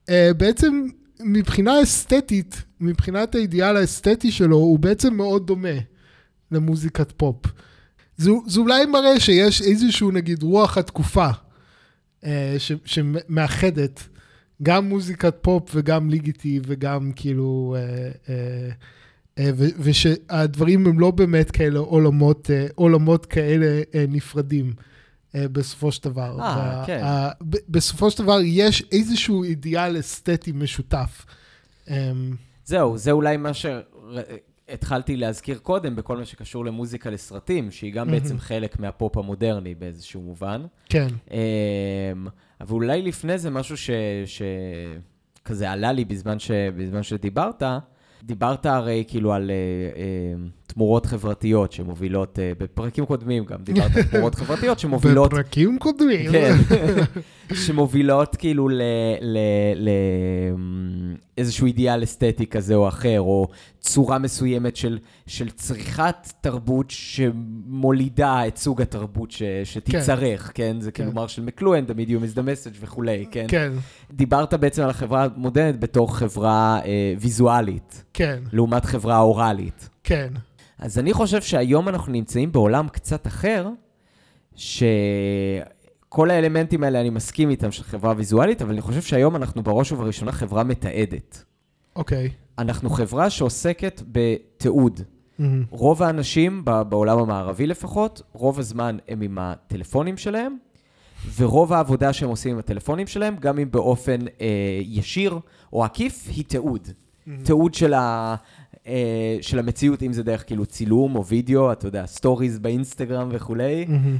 אה, בעצם מבחינה אסתטית, מבחינת האידיאל האסתטי שלו, הוא בעצם מאוד דומה למוזיקת פופ. זה, אולי מראה שיש איזשהו, נגיד, רוח התקופה, אה, ש, שמאחדת גם מוזיקת פופ וגם ליגיטי וגם כאילו, אה, אה, אה, ו- ושהדברים הם לא באמת כאלה עולמות, אה, עולמות כאלה אה, נפרדים. אה, בסופו של דבר. אה, וה- כן. ה- ב- בסופו של דבר יש איזשהו אידיאל אסתטי משותף. אמ, זהו, זה אולי מה שהתחלתי להזכיר קודם בכל מה שקשור למוזיקה לסרטים, שהיא גם בעצם חלק מהפופ המודרני באיזשהו מובן. כן, אמ, אבל אולי לפני זה משהו ש... שכזה עלה לי בזמן, ש... בזמן שדיברת, דיברת הרי כאילו על אה, אה, תמורות חברתיות שמובילות, אה, בפרקים קודמים גם דיברת על תמורות חברתיות שמובילות... בפרקים קודמים. כן, שמובילות כאילו ל- ל- ל- איזשהו אידיאל אסתטי כזה או אחר, או צורה מסוימת של, של צריכת תרבות שמולידה את סוג התרבות ש, שתצטרך, כן? זה כאילו כן. מרשל מקלואן, The Medium is the message וכולי, כן? כן, דיברת בעצם על החברה המודרנית בתור חברה אה, ויזואלית, כן, לעומת חברה אוראלית. כן. אז אני חושב שהיום אנחנו נמצאים בעולם קצת אחר, שכל האלמנטים האלה, אני מסכים איתם, של חברה ויזואלית, אבל אני חושב שהיום אנחנו בראש ובראשונה חברה מתעדת. אוקיי. אנחנו חברה שעוסקת בתיעוד. מהמם. רוב האנשים, בעולם המערבי לפחות, רוב הזמן הם עם הטלפונים שלהם, ורוב העבודה שהם עושים עם הטלפונים שלהם, גם אם באופן אה, ישיר או עקיף, היא תיעוד. תיעוד של, ה, של המציאות, אם זה דרך כאילו צילום או וידאו, אתה יודע, סטוריז באינסטגרם וכולי, מהמם.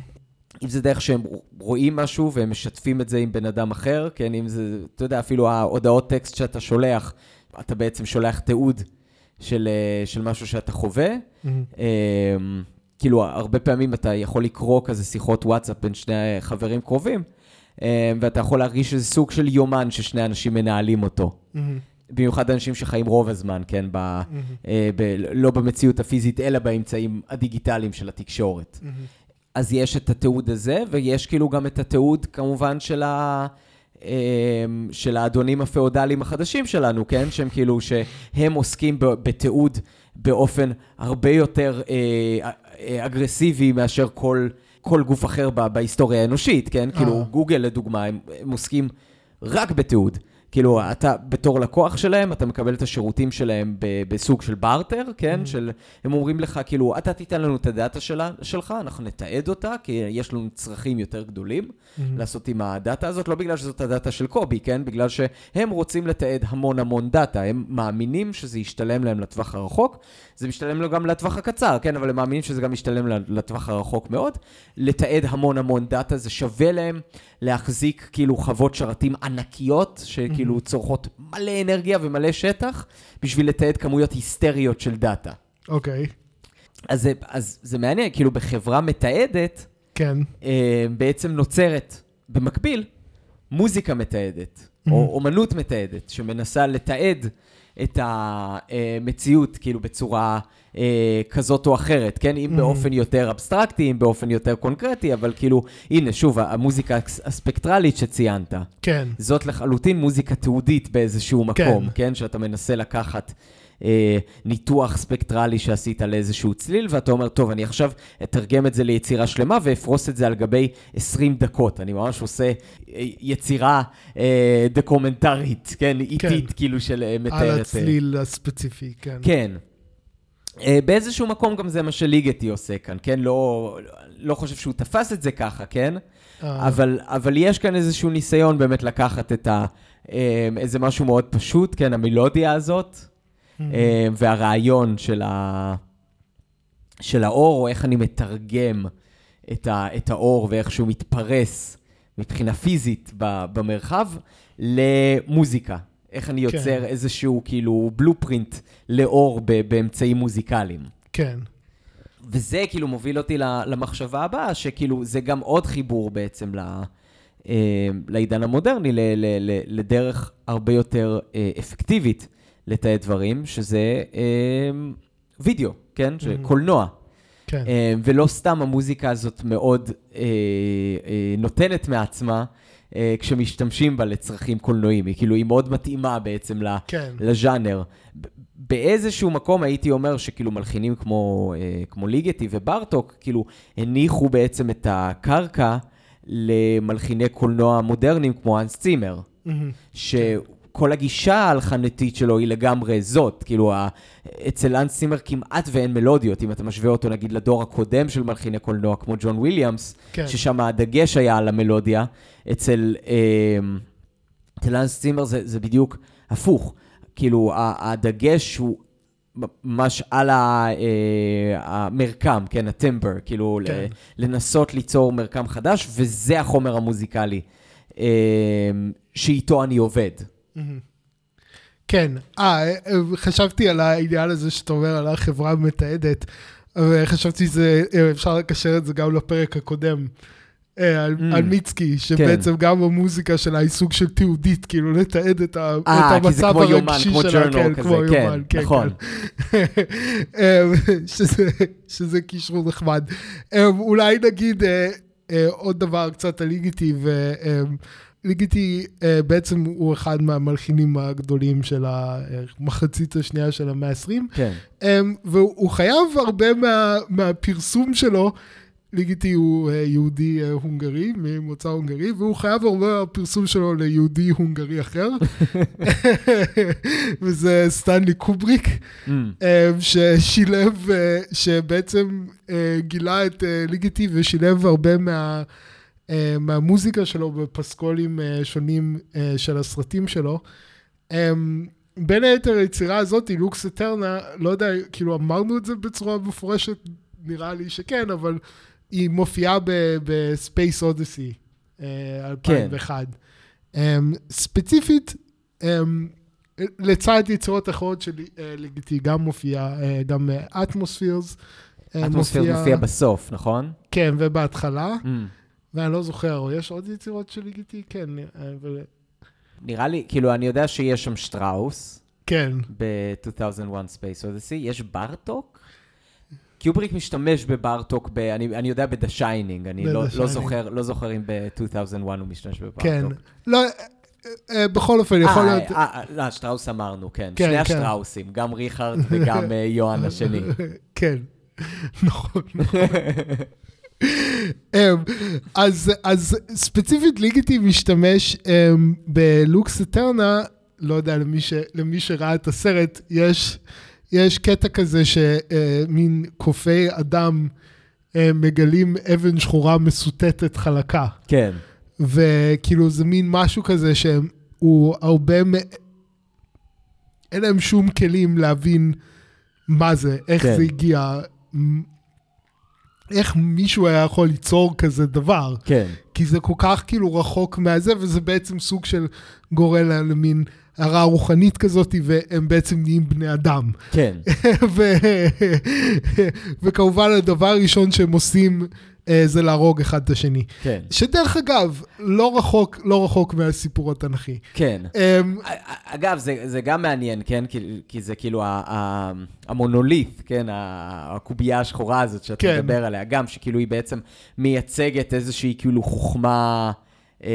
אם זה דרך שהם רואים משהו והם משתפים את זה עם בן אדם אחר, כן, אם זה, אתה יודע, אפילו ההודעות טקסט שאתה שולח, אתה בעצם שולח תיעוד של, אה, של משהו שאתה חווה. מהמם. אמ, כאילו, הרבה פעמים אתה יכול לקרוא כזה שיחות וואטסאפ בין שני חברים קרובים, אמ, ואתה יכול להרגיש שזה סוג של יומן ששני אנשים מנהלים אותו. במיוחד אנשים שחיים רוב הזמן, כן? ב. אה, ב, לא במציאות הפיזית, אלא באמצעים הדיגיטליים של התקשורת. אז יש את התיעוד הזה, ויש כאילו גם את התיעוד, כמובן, של, ה, אמ, של האדונים הפאודליים החדשים שלנו, כן? שהם כאילו, שהם עוסקים בתיעוד באופן הרבה יותר אה, אה, אגרסיבי מאשר כל, כל גוף אחר בהיסטוריה האנושית, כן? כאילו, גוגל, לדוגמה, הם, הם עוסקים רק בתיעוד. כאילו, אתה בתור לקוח שלהם, אתה מקבל את השירותים שלהם ב- בסוג של בארטר, כן? Mm-hmm. של, הם אומרים לך, כאילו, אתה תיתן לנו את הדאטה שלה, שלך, אנחנו נתעד אותה, כי יש לנו צרכים יותר גדולים מהמם. לעשות עם הדאטה הזאת, לא בגלל שזאת הדאטה של קובי, כן? בגלל שהם רוצים לתעד המון המון דאטה, הם מאמינים שזה ישתלם להם לטווח הרחוק, זה משתלם לו גם לטווח הקצר, כן? אבל הם מאמינים שזה גם ישתלם לטווח הרחוק מאוד. לתעד המון המון דאטה, זה שווה להם להחזיק כאילו חוות שרתים ענקיות, שכאילו צורכות מלא אנרגיה ומלא שטח, בשביל לתעד כמויות היסטריות של דאטה. אוקיי. אז זה, אז זה מעניין, כאילו בחברה מתעדת, כן. אה, בעצם נוצרת במקביל מוזיקה מתעדת, או אומנות מתעדת, שמנסה לתעד את המציאות כאילו בצורה אה, כזאת או אחרת, כן? אם באופן יותר אבסטרקטי, אם באופן יותר קונקרטי, אבל כאילו, הנה, שוב, המוזיקה הספקטרלית שציינת, כן. זאת לחלוטין מוזיקה תיעודית באיזשהו מקום, כן? כן? שאתה מנסה לקחת אה, ניתוח ספקטרלי שעשית לאיזשהו צליל, ואתה אומר, טוב, אני עכשיו אתרגם את זה ליצירה שלמה ואפרוס את זה על גבי 20 דקות. אני ממש עושה אה, יצירה אה, דוקומנטרית, כן? איטית, כאילו, של מתארת. על הצליל הספציפי, כן. כן. אה, באיזשהו מקום גם זה מה שליגטי עושה כאן, כן? לא, לא חושב שהוא תפס את זה ככה, כן? אה, אבל, אבל יש כאן איזשהו ניסיון באמת לקחת את ה... אה, איזה משהו מאוד פשוט, כן? המלודיה הזאת, אה, והרעיון של, ה... של האור, או איך אני מתרגם את, ה... את האור ואיך שהוא מתפרס מבחינה פיזית. במרחב, למוזיקה. איך אני כן. יוצר איזשהו כאילו בלופרינט לאור ב... באמצעים מוזיקליים. כן. וזה כאילו מוביל אותי למחשבה הבאה, שכאילו זה גם עוד חיבור בעצם ל, אה, לעידן המודרני, ל- ל- ל- לדרך הרבה יותר אה, אפקטיבית לתעד דברים, שזה אה, וידאו, כן? Mhm. קולנוע. כן. ולא סתם המוזיקה הזאת מאוד נותנת מעצמה. אה, כשמשתמשים בה לצרכים קולנועיים, היא כאילו, היא מאוד מתאימה בעצם כן. לז'אנר. באיזשהו מקום הייתי אומר שכאילו מלחינים כמו, אה, כמו ליגטי וברטוק, כאילו הניחו בעצם את הקרקע למלחיני קולנוע מודרניים כמו האנס צימר, מהמם. שכל הגישה ההלחנתית שלו היא לגמרי זאת, כאילו אצל האנס צימר כמעט ואין מלודיות, אם אתה משווה אותו נגיד לדור הקודם של מלחיני קולנוע כמו ג'ון וויליאמס, כן. ששם הדגש היה על המלודיה, אצל, אה, אצל האנס צימר זה, זה בדיוק הפוך. כאילו, הדגש הוא ממש על אה, המרקם, כן, הטימבר, כאילו, כן. לנסות ליצור מרקם חדש, וזה החומר המוזיקלי אה, שאיתו אני עובד. כן. אה, אה, חשבתי על העניין הזה שאתה אומר על החברה המתעדת, וחשבתי שאפשר לקשר את זה גם לפרק הקודם. אה, על, Mm. על מיצקי, שבעצם גם המוזיקה שלה היא סוג של תיעודית, כאילו לתעד את, אה, את כי זה המצב הרגשי שלה, כן, כזה, כמו כן, יומן, כן, נכון. כן. אה, שזה, שזה קישור נחמד. אה, אולי נגיד אה, אה, עוד דבר קצת על ליגיטי, וליגיטי בעצם הוא אחד מהמלחינים הגדולים של המחצית השנייה של המאה ה-20. כן. אמ, והוא חייב הרבה מה, מהפרסום שלו, ליגיטי הוא אה, יהודי אה, הונגרי, ממוצא הונגרי, והוא חייב הרבה מהפרסום שלו ליהודי הונגרי אחר, וזה סטנלי קובריק, Mm, אמ, ששילב, אה, שבעצם אה, גילה את אה, ליגיטי ושילב הרבה מה... אה, מהמוזיקה שלו בפסקולים אה, שונים אה, של הסרטים שלו. בין היתר היצירה הזאת, לוקס אטרנה, לא יודע, כאילו אמרנו את זה בצורה מפורשת, נראה לי שכן, אבל היא מופיעה ב Space Odyssey, כן. 2001. אמ, ספציפית, לצד יצירות אחרות של אה, ליגיטי, גם מופיעה, גם Atmosphères. Atmosphères מופיע בסוף, נכון? כן, ובהתחלה, אמ. ואני לא זוכר, או יש עוד יצירות של ליגיטי? כן, אה, אבל... נראה לי, כאילו, אני יודע שיש שם שטראוס. כן, ב-2001 Space Odyssey, יש בארטוק? קיובריק משתמש בבארטוק, ב, אני, אני יודע ב-The Shining, אני ב- לא, לא. זוכר, לא זוכר אם ב-2001 הוא משתמש בבארטוק. כן. לא, אה, אה, בכל אופן, יכול אה, להיות... אה, אה, לא, שטראוס אמרנו, כן. כן, שני כן. השטראוסים, גם ריכרד וגם אה, יוהאן השני. כן, נכון. אמ, אז, אז ספציפית ליגיטי משתמש אמ, בלוקס אטרנה, לא יודע, למי, ש, למי שראה את הסרט, יש, יש קטע כזה שמין קופי אדם אה, מגלים אבן שחורה מסוטטת חלקה. כן, וכאילו זה מין משהו כזה שהוא הרבה, מ... אין להם שום כלים להבין מה זה, איך כן. זה הגיע, איך מישהו היה יכול ליצור כזה דבר, כן. כי זה כל כך כאילו רחוק מהזה, וזה בעצם סוג של גורם לה- למין הערה רוחנית כזאת, והם בעצם נהיים בני אדם. כן. ו... וכמובן הדבר הראשון שהם עושים זה להרוג אחד את השני. כן. שדרך אגב, לא רחוק, לא רחוק מהסיפור התנ"כי. כן. אמ, אגב, זה, זה גם מעניין, כן? כי, כי זה כאילו ה, ה, המונוליט, כן? הקובייה השחורה הזאת שאתה כן. מדבר עליה, גם שכאילו היא בעצם מייצגת איזושהי כאילו חוכמה אמ,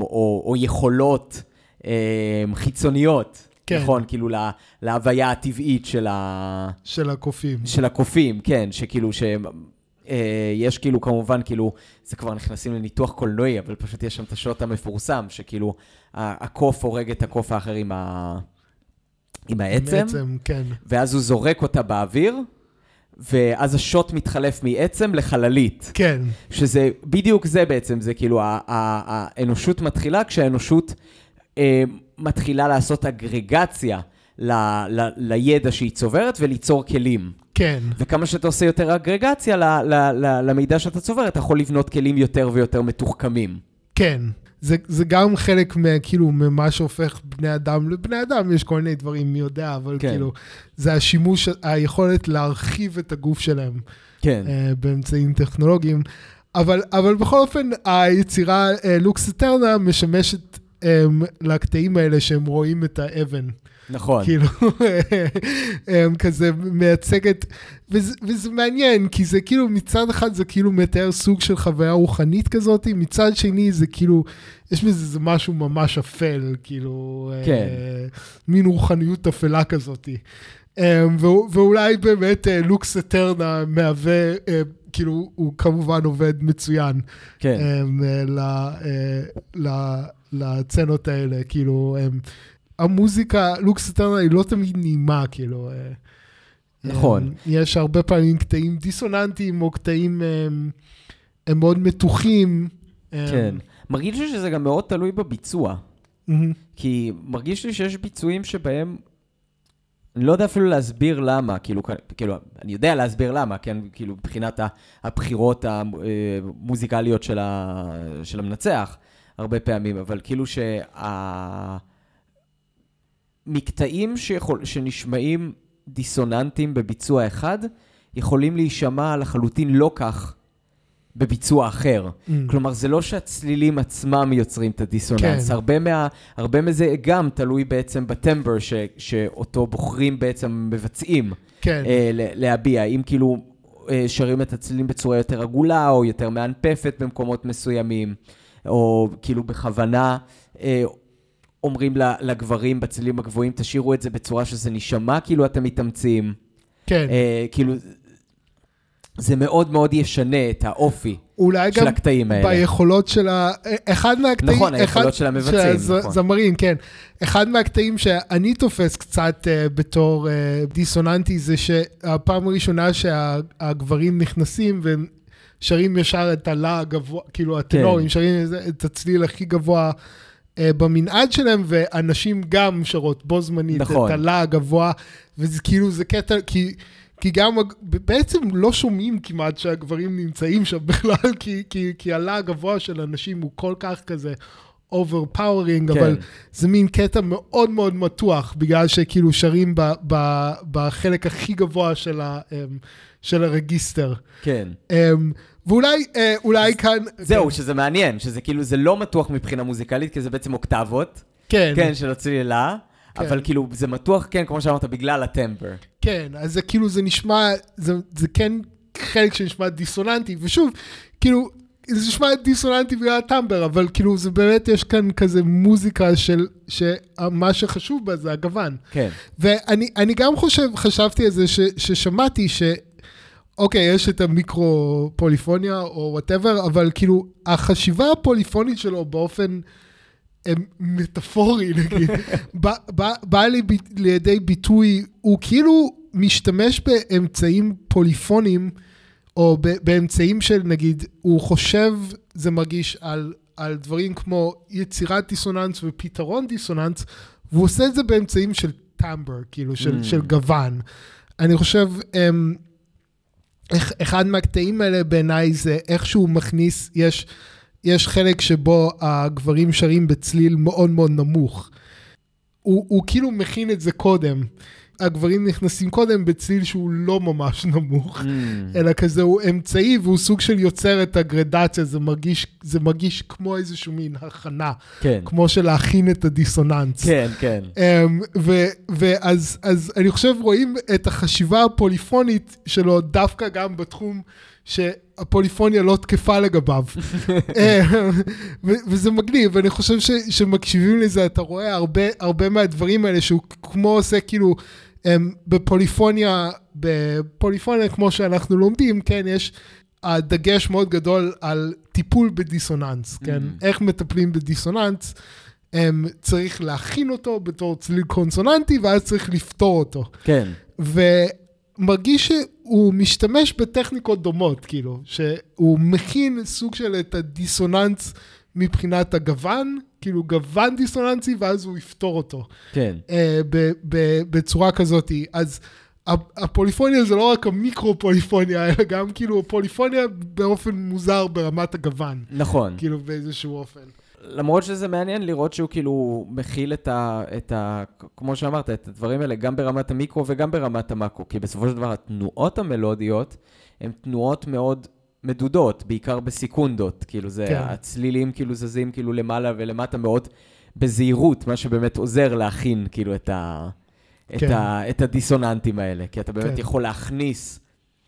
או, או יכולות אמ, חיצוניות. כן. נכון, כאילו לה, להוויה הטבעית של, ה, של הקופים. של הקופים, כן, שכאילו ש... אה, יש כאילו כמובן כאילו, זה כבר נכנסים לניתוח קולנועי, אבל פשוט יש שם את השוט המפורסם, שכאילו הקוף הורג את הקוף האחר עם, ה... עם העצם, בעצם, כן. ואז הוא זורק אותה באוויר, ואז השוט מתחלף מעצם לחללית. כן, שזה בדיוק זה בעצם, זה כאילו האנושות מתחילה כשהאנושות אה, מתחילה לעשות אגרגציה ל, ל, לידע שהיא צוברת וליצור כלים. כן, וכמה שאתה עושה יותר אגרגציה ל, ל, ל, למידע שאתה צובר, אתה יכול לבנות כלים יותר ויותר מתוחכמים. כן. זה, זה גם חלק מה, כאילו, ממה שהופך בני אדם לבני אדם, יש כל מיני דברים, מי יודע, אבל כן. כאילו, זה השימוש, היכולת להרחיב את הגוף שלהם כן, אה, באמצעים טכנולוגיים. אבל, אבל בכל אופן, היצירה לוקס אטרנה משמשת אה, לקטעים האלה שהם רואים את האבן. נכון. כאילו, הם כזה מייצגת, וזה, וזה מעניין, כי זה כאילו, מצד אחד זה כאילו מתאר סוג של חוויה רוחנית כזאת, מצד שני זה כאילו, יש בזה איזה משהו ממש אפל, כאילו, כן. אה, מין רוחניות אפלה כזאת. אה, ו- ואולי באמת אה, לוקס אטרנה מהווה, אה, כאילו, הוא כמובן עובד מצוין. כן, אמ, ל- אה, ל- לצנות האלה, כאילו, אמ, המוזיקה, לוקס אטרנה היא לא תמיד נעימה, כאילו. אה, נכון. אמ, יש הרבה פעמים קטעים דיסוננטיים, או קטעים אמ, הם מאוד מתוחים. כן. מרגיש לי שזה גם מאוד תלוי בביצוע. מהמם. כי מרגיש לי שיש ביצועים שבהם, אני לא יודע אפילו להסביר למה, כאילו, כאילו, אני יודע להסביר למה, כן, כאילו, מבחינת הבחירות המוזיקליות של, ה, של המנצח, הרבה פעמים, אבל כאילו שהמקטעים שיכול, שנשמעים דיסוננטיים בביצוע אחד, יכולים להישמע לחלוטין לא כך בביצוע אחר. Mm. כלומר, זה לא שהצלילים עצמם יוצרים את הדיסוננס, כן. הרבה, מה, הרבה מזה גם תלוי בעצם בטמבר ש, שאותו בוחרים בעצם מבצעים כן, אה, להביע. אם כאילו אה, שרים את הצלילים בצורה יותר עגולה, או יותר מאנפפת במקומות מסוימים, או כאילו בכוונה אה, אומרים לגברים בצלילים הגבוהים, תשאירו את זה בצורה שזה נשמע כאילו אתם מתאמצים. כן. אה, כאילו, זה מאוד מאוד ישנה את האופי אולי של גם הקטעים האלה. ביכולות של ה... אחד מהקטעים... נכון, היכולות של המבצעים, הז- נכון. זמרים, כן. אחד מהקטעים שאני תופס קצת uh, בתור uh, דיסוננטי, זה שהפעם הראשונה שהגברים נכנסים והם שרים ישר את הלה הגבוה, כאילו הטנורים, כן. שרים איזה- את הצליל הכי גבוה במנעד שלהם, והנשים גם שרות בו זמנית נכון. את הלה הגבוה, וזה כאילו, זה קטע, כי... כי גם, בעצם לא שומעים כמעט שהגברים נמצאים שם בכלל, כי, כי, כי הלה הגבוה של הנשים הוא כל כך כזה overpowering, כן. אבל זה מין קטע מאוד מאוד מתוח, בגלל שכאילו שרים ב, ב, בחלק הכי גבוה של, ה, אמ, של הרגיסטר. כן. ואולי אה, אולי כאן... זהו, שזה מעניין, שזה כאילו, זה לא מתוח מבחינה מוזיקלית, כי זה בעצם אוקטבות, כן, כן, של הצלילה, כן. אבל כאילו, זה מתוח, כן, כמו שאמרת, בגלל הטמבר. כן, אז זה כאילו, זה נשמע, זה, זה כן חלק שנשמע דיסוננטי, ושוב, כאילו, זה נשמע דיסוננטי בגלל הטמבר, אבל כאילו, זה באמת, יש כאן כזה מוזיקה של, שמה שחשוב בה זה הגוון. כן. ואני אני גם חושב, חשבתי על זה, ש, ששמעתי ש... אוקיי, יש את המיקרו-פוליפוניה או whatever, אבל כאילו, החשיבה הפוליפונית שלו באופן מטאפורי, נגיד, בא, בא, בא לי, לידי ביטוי, הוא כאילו משתמש באמצעים פוליפונים, או באמצעים של, נגיד, הוא חושב, זה מרגיש, על, על דברים כמו יצירת דיסוננס ופתרון דיסוננס, והוא עושה את זה באמצעים של טמבר, כאילו, של, Mm. של גוון. אני חושב, אמ, איך- אחד מהקטעים האלה בעיניי זה איך שהוא מכניס, יש, יש חלק שבו הגברים שרים בצליל מאוד מאוד נמוך. הוא, הוא כאילו מכין את זה קודם. הגברים נכנסים קודם בצליל שהוא לא ממש נמוך, Mm. אלא כזה הוא אמצעי והוא סוג של יוצר את הגרדציה, זה מרגיש, זה מרגיש כמו איזשהו מין הכנה, כן, כמו של להכין את הדיסוננס. כן, כן. Um, ו- ואז אז אני חושב רואים את החשיבה הפוליפונית שלו דווקא גם בתחום שהפוליפוניה לא תקפה לגביו. ו- וזה מגניב, ואני חושב שמקשיבים לזה, אתה רואה הרבה, הרבה מהדברים האלה שהוא כמו עושה כאילו um, בפוליפוניה, בפוליפוניה כמו שאנחנו לומדים, כן, יש הדגש מאוד גדול על טיפול בדיסוננס, כן? Mm. איך מטפלים בדיסוננס. um, צריך להכין אותו בתור צליל קונסוננטי, ואז צריך לפתור אותו. כן, ומרגיש שהוא משתמש בטכניקות דומות, כאילו, שהוא מכין סוג של את הדיסוננס מבחינת הגוון, כאילו גוון דיסוננסי, ואז הוא יפתור אותו כן. uh, ב- ב- בצורה כזאת. אז הפוליפוניה זה לא רק המיקרו-פוליפוניה, אלא גם כאילו פוליפוניה באופן מוזר ברמת הגוון, נכון. כאילו באיזשהו אופן. למרות שזה מעניין לראות שהוא כאילו מכיל את ה... את ה כמו שאמרת, את הדברים האלה גם ברמת המיקרו וגם ברמת המקרו, כי בסופו של דבר התנועות המלודיות הן תנועות מאוד מדודות, בעיקר בסקונדות, כאילו זה, כן. הצלילים כאילו זזים כאילו למעלה ולמטה מאוד בזהירות, מה שבאמת עוזר להכין כאילו את, ה, את, כן. ה, את הדיסוננטים האלה, כי אתה באמת כן. יכול להכניס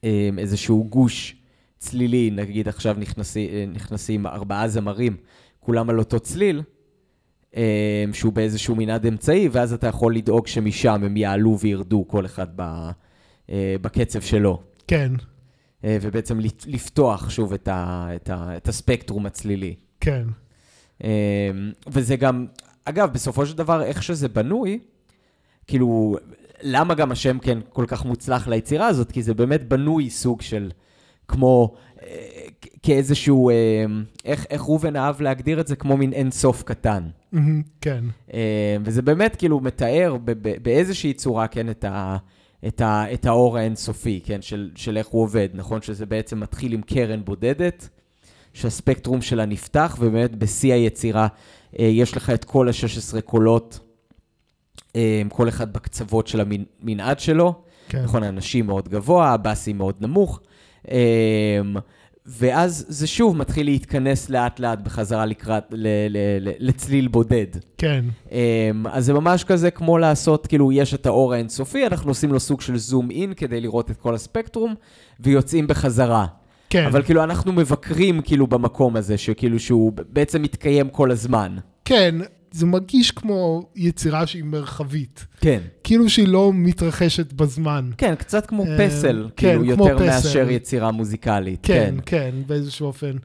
אה, איזשהו גוש צלילי, נגיד עכשיו נכנסי, נכנסים ארבעה זמרים, כולם על אותו צליל, אה, שהוא באיזשהו מנעד אמצעי, ואז אתה יכול לדאוג שמשם הם יעלו וירדו כל אחד ב, אה, בקצב שלו. כן, ובעצם לפ- לפתוח שוב את, ה, את, ה, את הספקטרום הצלילי. כן, אה, וזה גם, אגב, בסופו של דבר, איך שזה בנוי, כאילו, למה גם השם כן כל כך מוצלח ליצירה הזאת? כי זה באמת בנוי סוג של, כמו, אה, כאיזשהו, אה, איך, איך ראובן אהב להגדיר את זה? כמו מין אין סוף קטן. כן, אה, וזה באמת כאילו מתאר באיזושהי צורה, כן, את, ה, את, ה, את האור האינסופי, כן, של, של איך הוא עובד, נכון? שזה בעצם מתחיל עם קרן בודדת, שהספקטרום שלה נפתח, ובאמת בשיא היצירה אה, יש לך את כל ה-16 קולות, אה, כל אחד בקצוות של המנעד שלו. כן. נכון, האנשים מאוד גבוה, הבאסי מאוד נמוך. ואז זה שוב מתחיל להתכנס לאט לאט בחזרה לקראת, ל, ל, ל, לצליל בודד. כן, Um, אז זה ממש כזה כמו לעשות, כאילו, יש את האור האינסופי, אנחנו עושים לו סוג של זום אין כדי לראות את כל הספקטרום, ויוצאים בחזרה. כן, אבל כאילו, אנחנו מבקרים כאילו במקום הזה, שכאילו שהוא בעצם מתקיים כל הזמן. כן, זה מרגיש כמו יצירה שהיא מרחבית. כן. כאילו שהיא לא מתרחשת בזמן. כן, קצת כמו אה, פסל, כן, כאילו, כמו יותר פסל. מאשר יצירה מוזיקלית. כן, כן, באיזשהו אופן.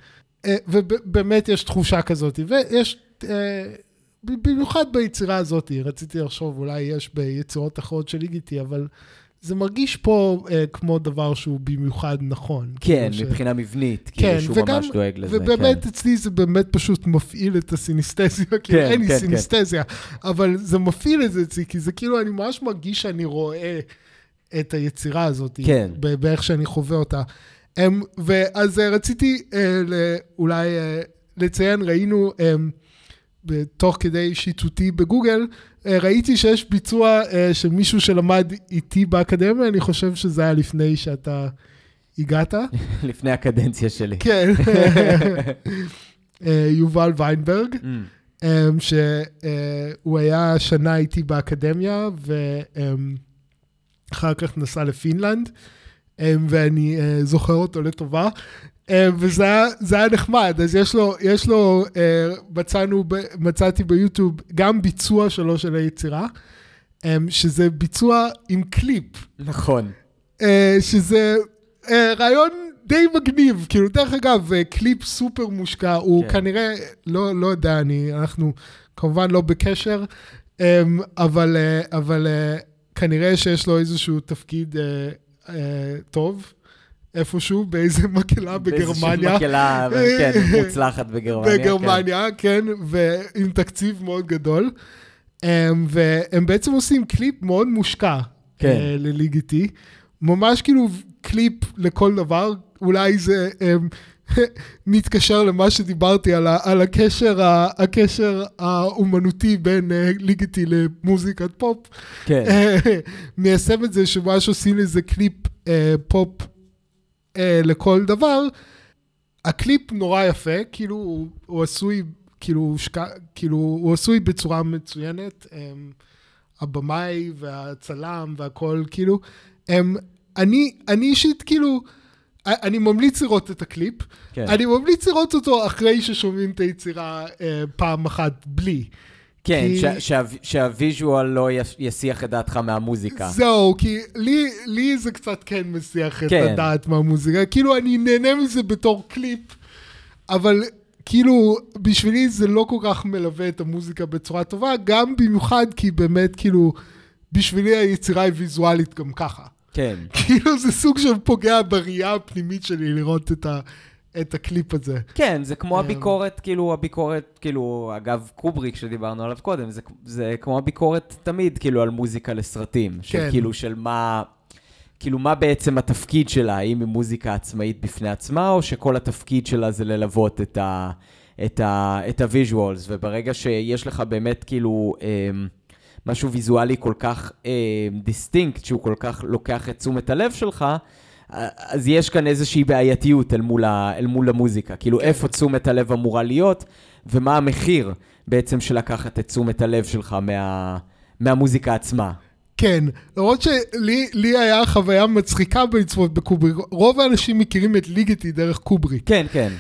אה, ובאמת יש תחושה כזאת, ויש, אה, במיוחד ביצירה הזאת, רציתי לחשוב, אולי יש ביצירות אחרות של איגיטי, אבל זה מרגיש פה אה, כמו דבר שהוא במיוחד נכון. כן, כאילו ש- מבחינה מבנית, כן, כאילו שהוא וגם- ממש דואג לזה. ובאמת כן. אצלי זה באמת פשוט מפעיל את הסינסטזיה, כאילו כן, אין לי כן, כן. סינסטזיה, אבל זה מפעיל את זה אצלי, כי זה כאילו, אני ממש מרגיש שאני רואה את היצירה הזאת, כן. באיך שאני חווה אותה. אמ, ואז אה, רציתי אה, ל- אולי אה, לציין, ראינו אמ, תוך כדי שיטוטי בגוגל, אה, ראיתי שיש ביצוע אה, של מישהו שלמד איתי באקדמיה, אני חושב שזה היה לפני שאתה הגעת. לפני הקדנציה שלי. כן, אה, יובל ויינברג, Mm, שהוא היה שנה איתי באקדמיה, ואחר כך נסע לפינלנד, ואני זוכר אותו לטובה. אמ, וזה היה, זה היה נחמד, אז יש לו, יש לו, אה, מצאנו, מצאתי ביוטיוב גם ביצוע שלו של היצירה, אמ, שזה ביצוע עם קליפ. נכון. אה, שזה אה, רעיון די מגניב, כאילו, דרך אגב, אה, קליפ סופר מושקע, הוא כן. כנראה, לא, לא יודע, אני, אנחנו כמובן לא בקשר, אה, אבל, אה, אבל אה, כנראה שיש לו איזשהו תפקיד אה, אה, טוב, איפשהו, באיזה מקהלה בגרמניה. באיזושהי מקהלה, כן, מוצלחת בגרמניה. כן. בגרמניה, כן, ועם תקציב מאוד גדול. הם, והם בעצם עושים קליפ מאוד מושקע כן. אה, לליגיטי. ממש כאילו קליפ לכל דבר, אולי זה הם, מתקשר למה שדיברתי על, ה, על הקשר, ה, הקשר האומנותי בין אה, ליגיטי למוזיקת פופ. כן. אה, מיישם את זה שממש עושים איזה קליפ אה, פופ אה, לכל דבר. הקליפ נורא יפה, כאילו הוא, הוא עשוי, כאילו, הושקע, כאילו הוא עשוי בצורה מצוינת. אה, הבמאי והצלם והכל, כאילו, הם, אני, אני אישית, כאילו, אני ממליץ לראות את הקליפ, כן. אני ממליץ לראות אותו אחרי ששומעים את היצירה אה, פעם אחת בלי. כן, כי- שה- שה- שה visual לא יס- יסיח את דעתך מהמוזיקה. זהו, כי לי, לי זה קצת כן מסיח את כן. הדעת מהמוזיקה. כאילו, אני נהנה מזה בתור קליפ, אבל כאילו, בשבילי זה לא כל כך מלווה את המוזיקה בצורה טובה, גם במיוחד כי באמת, כאילו, בשבילי היצירה היא ויזואלית גם ככה. כן. כאילו, זה סוג של פוגע בראייה הפנימית שלי לראות את, ה, את הקליפ הזה. כן, זה כמו אמ. הביקורת, כאילו, הביקורת, כאילו, אגב, קובריק שדיברנו עליו קודם, זה, זה כמו הביקורת תמיד, כאילו, על מוזיקה לסרטים. של כן. כאילו, של מה... כאילו, מה בעצם התפקיד שלה? האם היא מוזיקה עצמאית בפני עצמה, או שכל התפקיד שלה זה ללוות את ה... את ה... את ה visuals, וברגע שיש לך באמת, כאילו, אמ, משהו ויזואלי כל כך אמ, distinct, שהוא כל כך לוקח את תשומת הלב שלך, אז יש כאן איזושהי בעייתיות אל מול, ה, אל מול המוזיקה. כאילו, כן. איפה תשומת הלב אמורה להיות, ומה המחיר בעצם של לקחת את תשומת הלב שלך מה, מהמוזיקה עצמה. כן, למרות שלי לי היה חוויה מצחיקה בלצפות בקובריק. רוב האנשים מכירים את ליגטי דרך קובריק. כן, כן.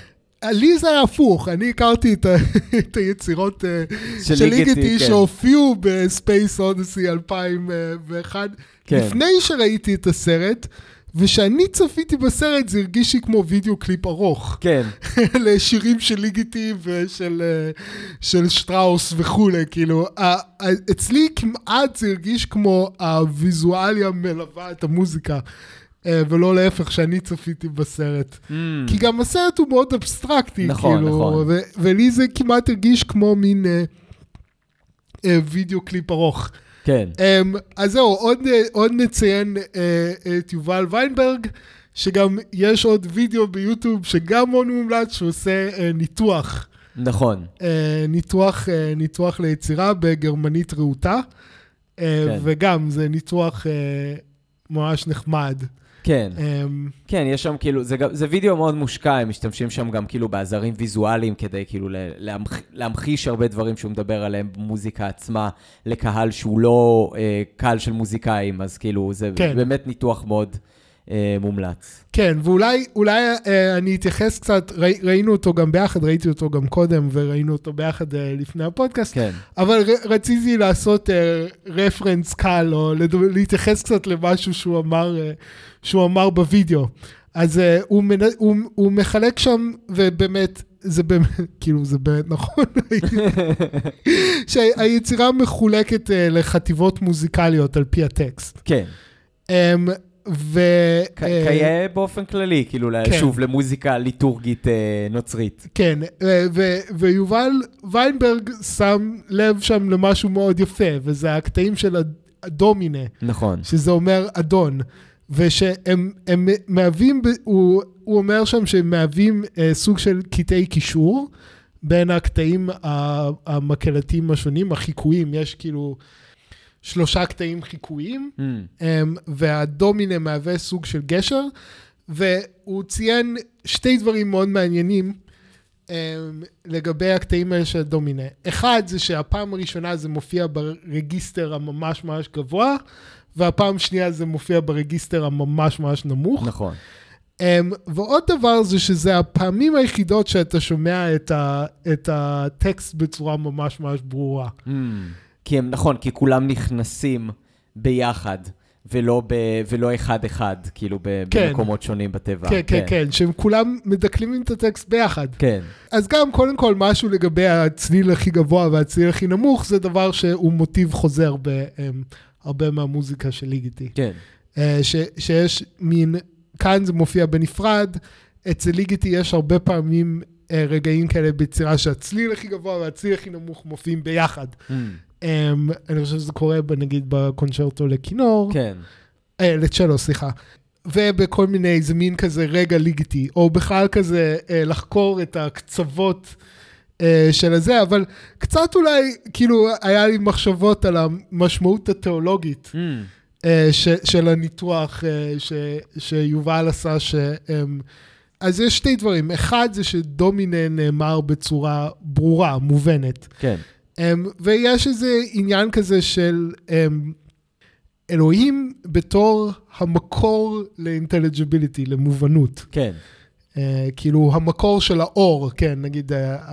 לי זה היה הפוך, אני הכרתי את, ה, את היצירות אה, של ליגטי כן. שהופיעו ב Space Odyssey 2001, כן. לפני שראיתי את הסרט, ושאני צפיתי בסרט זה הרגיש לי כמו וידאו קליפ ארוך, כן, לשירים של ליגטי ושל אה, של שטראוס וכולי, כאילו, אצלי כמעט זה הרגיש כמו הוויזואליה מלווה את המוזיקה. אה, ולא להפך שאני צפיתי בסרט. Mm, כי גם הסרט הוא מאוד אבסטרקטי, נכון, כאילו, נכון. ולי זה כמעט הרגיש כמו מין אה, אה, וידאו קליפ ארוך. כן. אה, אז זהו, עוד, עוד נציין אה, את יובל ויינברג, שגם יש עוד וידאו ביוטיוב שגם מאוד מומלץ, שעושה אה, ניתוח, נכון. אה, ניתוח, אה, ניתוח ליצירה בגרמנית רהוטה, אה, כן. וגם זה ניתוח אה, ממש נחמד. כן. אה, כן, יש שם כאילו, זה, זה וידאו מאוד מושקע, הם משתמשים שם גם כאילו בעזרים ויזואליים כדי כאילו להמח, להמחיש הרבה דברים שהוא מדבר עליהם במוזיקה עצמה לקהל שהוא לא אה, קהל של מוזיקאים, אז כאילו זה כן. באמת ניתוח מאוד אה, מומלץ. כן, ואולי אולי, אה, אני אתייחס קצת, ראי, ראינו אותו גם ביחד, ראיתי אותו גם קודם, וראינו אותו ביחד אה, לפני הפודקאסט, כן, אבל ר, רציתי לעשות אה, רפרנס קל, או לדו, להתייחס קצת למשהו שהוא אמר, אה, שהוא אמר בווידאו. אז אה, הוא, מנ, הוא, הוא מחלק שם, ובאמת, זה באמת, כאילו, זה באמת נכון, שהיצירה מחולקת אה, לחטיבות מוזיקליות על פי הטקסט. כן. אמ, ו... כ- אה, כיאה באופן כללי, כאילו, כן. שוב, למוזיקה ליטורגית אה, נוצרית. כן, ו- ו- ויובל ויינברג שם לב שם למשהו מאוד יפה, וזה הקטעים של הד- הדומינה, נכון. שזה אומר אדון, ושהם הם מהווים, הוא, הוא אומר שם שהם מהווים אה, סוג של קטעי קישור בין הקטעים המקהלתיים השונים, החיקויים, יש כאילו שלושה קטעים חיקויים, Mm, אמ, והדומינה מהווה סוג של גשר, והוא ציין שתי דברים מאוד מעניינים אמ, לגבי הקטעים האלה של הדומינה. אחד זה שהפעם הראשונה זה מופיע ברגיסטר הממש ממש גבוה, והפעם שנייה זה מופיע ברגיסטר הממש ממש נמוך. נכון. אמ, ועוד דבר זה שזה הפעמים היחידות שאתה שומע את, ה, את הטקסט בצורה ממש ממש ברורה. Mm, כי הם, נכון, כי כולם נכנסים ביחד, ולא, ב, ולא אחד-אחד, כאילו, ב, כן. במקומות שונים בטבע. כן, כן, כן, שהם כולם מדקלמים את הטקסט ביחד. כן, אז גם קודם כל משהו לגבי הצליל הכי גבוה והצליל הכי נמוך, זה דבר שהוא מוטיב חוזר בהרבה מהמוזיקה של ליגיטי. כן. אה, ש, שיש מין, כאן זה מופיע בנפרד, אצל ליגיטי יש הרבה פעמים אה, רגעים כאלה ביצירה שהצליל הכי גבוה והצליל הכי נמוך מופיעים ביחד. Mm, אמ, אני חושב שזה קורה נגיד בקונצ'רטו לכינור, כן. אה, לצ'לו, סליחה. ובכל מיני, איזה מין כזה רגע ליגטי, או בכלל כזה אה, לחקור את הקצוות של הזה, אבל קצת אולי, כאילו, היה לי מחשבות על המשמעות התיאולוגית. Mm. אה, ש, של הניתוח אה, ש, שיובל עשה, ש... אמ, אז יש שתי דברים. אחד זה שדומינה נאמר בצורה ברורה, מובנת. כן. אמ, ויש איזה עניין כזה של אמ, אלוהים בתור המקור לאינטליג'יביליטי, למובנות. כן. אה, כאילו המקור של האור, כן, נגיד... אה, כן,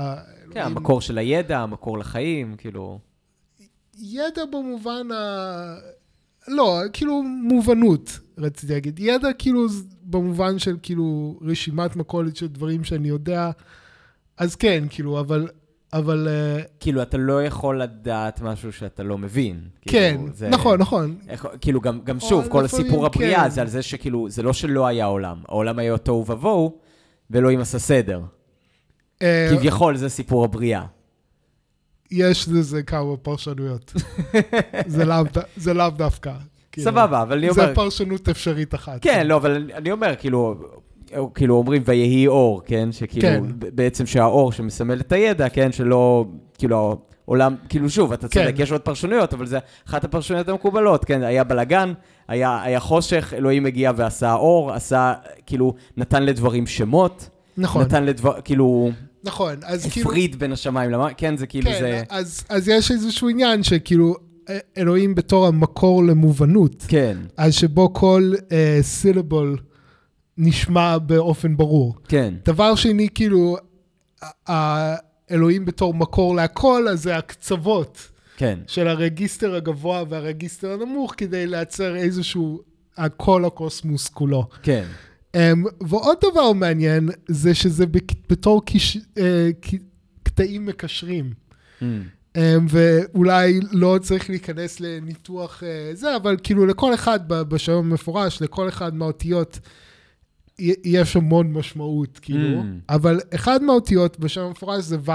האלוהים- המקור של הידע, המקור לחיים, כאילו... ידע במובן ה... לא, כאילו מובנות, רציתי להגיד. ידע כאילו במובן של כאילו רשימת מכולת של דברים שאני יודע, אז כן, כאילו, אבל... אבל... אה, כאילו, אתה לא יכול לדעת משהו שאתה לא מבין. כן, כאילו, זה- נכון, נכון. איך, כאילו, גם, גם שוב, כל הסיפור הבריאה כן. זה על זה שכאילו, זה לא שלא היה עולם. העולם היה תוהו ובוהו, ואלוהים עשה סדר. אה, כביכול זה סיפור הבריאה. יש לזה כמה פרשנויות. זה לאו ד- זה לאו דווקא. כאילו. סבבה, אבל אני אומר... זה פרשנות אפשרית אחת. כן, לא, אבל אני אומר, כאילו, כאילו אומרים ויהי אור, כן? שכאילו, כן. בעצם שהאור שמסמל את הידע, כן? שלא, כאילו, העולם, כאילו שוב, אתה צודק, כן. יש עוד פרשנויות, אבל זה אחת הפרשנויות המקובלות, כן? היה בלאגן, היה, היה חושך, אלוהים הגיע ועשה אור, עשה, כאילו, נתן לדברים שמות, נכון, נתן לדבר, כאילו, נכון. אז כאילו... הפריד בין השמיים למים, כן, זה כאילו, כן, זה... אז, אז יש איזשהו עניין שכאילו אה, אלוהים בתור המקור למובנות, כן, אז שבו כל אה, סילבול נשמע באופן ברור. כן, דבר שני, כאילו, ה- האלוהים בתור מקור להכל, אז זה הקצוות כן, של הרגיסטר הגבוה והרגיסטר הנמוך, כדי לייצר איזשהו, כל הקוסמוס כולו. כן, Um, ועוד דבר מעניין, זה שזה בתור קיש, uh, ק- קטעים מקשרים. Mm, Um, ואולי לא צריך להיכנס לניתוח uh, זה, אבל כאילו לכל אחד ב- בשם המפורש, לכל אחד מהאותיות, יש המון משמעות, כאילו. Mm. אבל אחד מהאותיות בשם המפורש זה ו',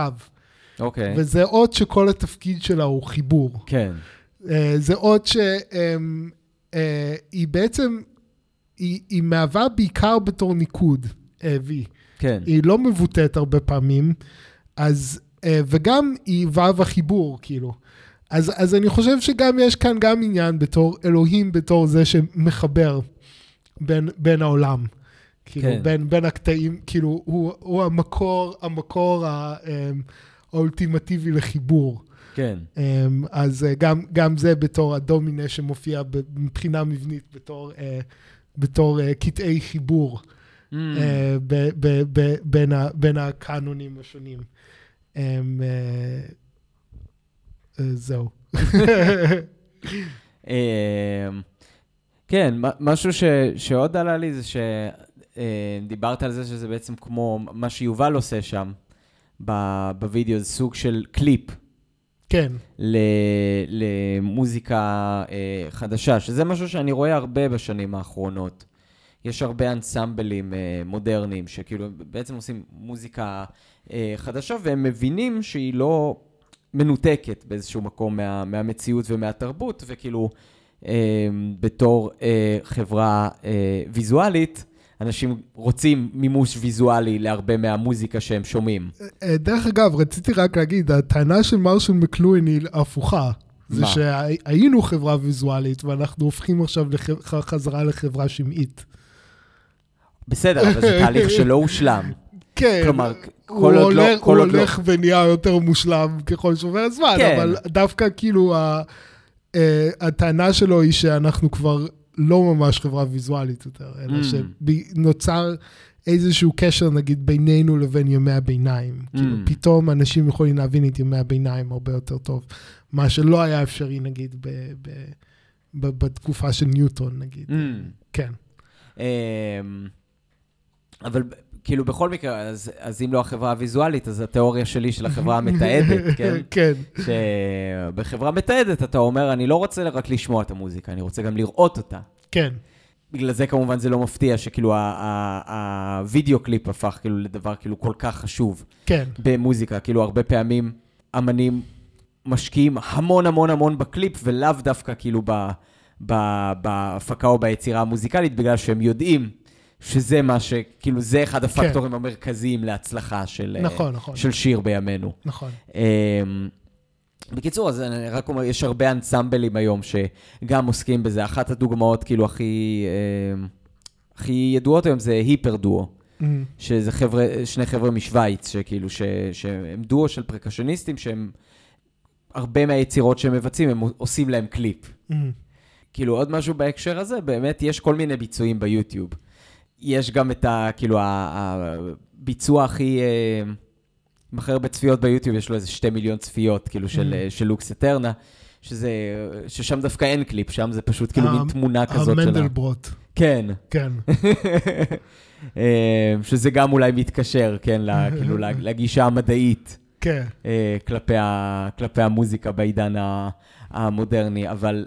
אוקיי, וזה אות שכל התפקיד שלה הוא חיבור. כן, Uh, זה אות שהיא uh, בעצם, היא, היא מהווה בעיקר בתור ניקוד, uh, V. כן, היא לא מבוטאת הרבה פעמים, אז, אה, וגם היא וו החיבור, כאילו. אז, אז אני חושב שגם יש כאן גם עניין בתור אלוהים, בתור זה שמחבר בין, בין העולם. כאילו, כן. בין, בין הקטעים, כאילו, הוא, הוא המקור, המקור אה, האולטימטיבי לחיבור. כן, אה, אז אה, גם, גם זה בתור הדומינה שמופיע מבחינה מבנית, בתור, אה, בתור אה, קטעי חיבור. Mm, ב- ב- ב- בין ה- בין הקאנונים השונים. אמ, זהו. אמ, כן, משהו ש, שעוד עלה לי זה שדיברת על זה שזה בעצם כמו מה שיובל עושה שם בווידאו, זה סוג של קליפ כן, למוזיקה אה, חדשה, שזה משהו שאני רואה הרבה בשנים האחרונות. יש הרבה אנסמבלים אה, מודרניים שכאילו בעצם עושים מוזיקה אה, חדשה והם מבינים שהיא לא מנותקת באיזשהו מקום מה, מהמציאות ומהתרבות, וכאילו אה, בתור אה, חברה אה, ויזואלית, אנשים רוצים מימוש ויזואלי להרבה מהמוזיקה שהם שומעים. אה, דרך אגב, רציתי רק להגיד, הטענה של מרשל מקלואין היא הפוכה. זה מה? שהיינו חברה ויזואלית, ואנחנו הופכים עכשיו לח- חזרה לחברה שמעית. בסדר, אבל זה תהליך שלא הושלם. כן, כלומר, כל עוד לא- הולך- כל הוא עוד לא- הולך ונהיה יותר מושלם ככל שעובר הזמן, כן. אבל דווקא כאילו ה- אה, הטענה שלו היא שאנחנו כבר לא ממש חברה ויזואלית יותר, אלא Mm. שנוצר איזשהו קשר נגיד בינינו לבין ימי הביניים. כאילו Mm. פתאום אנשים יכולים להבין את ימי הביניים הרבה יותר טוב, מה שלא היה אפשרי נגיד ב- ב- ב- בתקופה של ניוטון נגיד. Mm. כן. אמ, אבל כאילו בכל מקרה, אז, אז אם לא החברה הוויזואלית, אז התיאוריה שלי של החברה המתעדת, כן? כן, שבחברה מתעדת אתה אומר, אני לא רוצה רק לשמוע את המוזיקה, אני רוצה גם לראות אותה. כן. בגלל זה כמובן זה לא מפתיע שכאילו הווידאו קליפ הפך כאילו לדבר כאילו כל כך חשוב כן. במוזיקה. כאילו הרבה פעמים אמנים משקיעים המון המון המון בקליפ ולאו דווקא כאילו ב... ב- בהפקה או ביצירה המוזיקלית, בגלל שהם יודעים שזה מה ש... כאילו, זה אחד הפקטורים המרכזיים להצלחה של, אה, נכון, נכון. של שיר בימינו. נכון. אמ, בקיצור, אז אני רק אומר, יש הרבה אנסמבלים היום שגם עוסקים בזה. אחת הדוגמאות, כאילו, הכי, אמ, הכי ידועות היום זה היפר דואו. אמ, שזה חבר'ה, שני חבר'ה משוויץ, שכאילו, ש, שהם דואו של פרקשניסטים, שהם, הרבה מהיצירות שהם מבצעים, הם עושים להם קליפ. אמ, כאילו, עוד משהו בהקשר הזה, באמת יש כל מיני ביצועים ביוטיוב. יש גם את ה... כאילו, הביצוע הכי... אה, עם הכי הרבה צפיות ביוטיוב, יש לו איזה שתי מיליון צפיות, כאילו, של, Mm. אה, של לוקס אטרנה, שזה... ששם דווקא אין קליפ, שם זה פשוט כאילו מין תמונה כזאת של ה... המנדלברוט, כן. כן. אה, שזה גם אולי מתקשר, כן, ל- כאילו, ל- לגישה המדעית. כן. כלפי, ה, כלפי המוזיקה בעידן ה, המודרני, אבל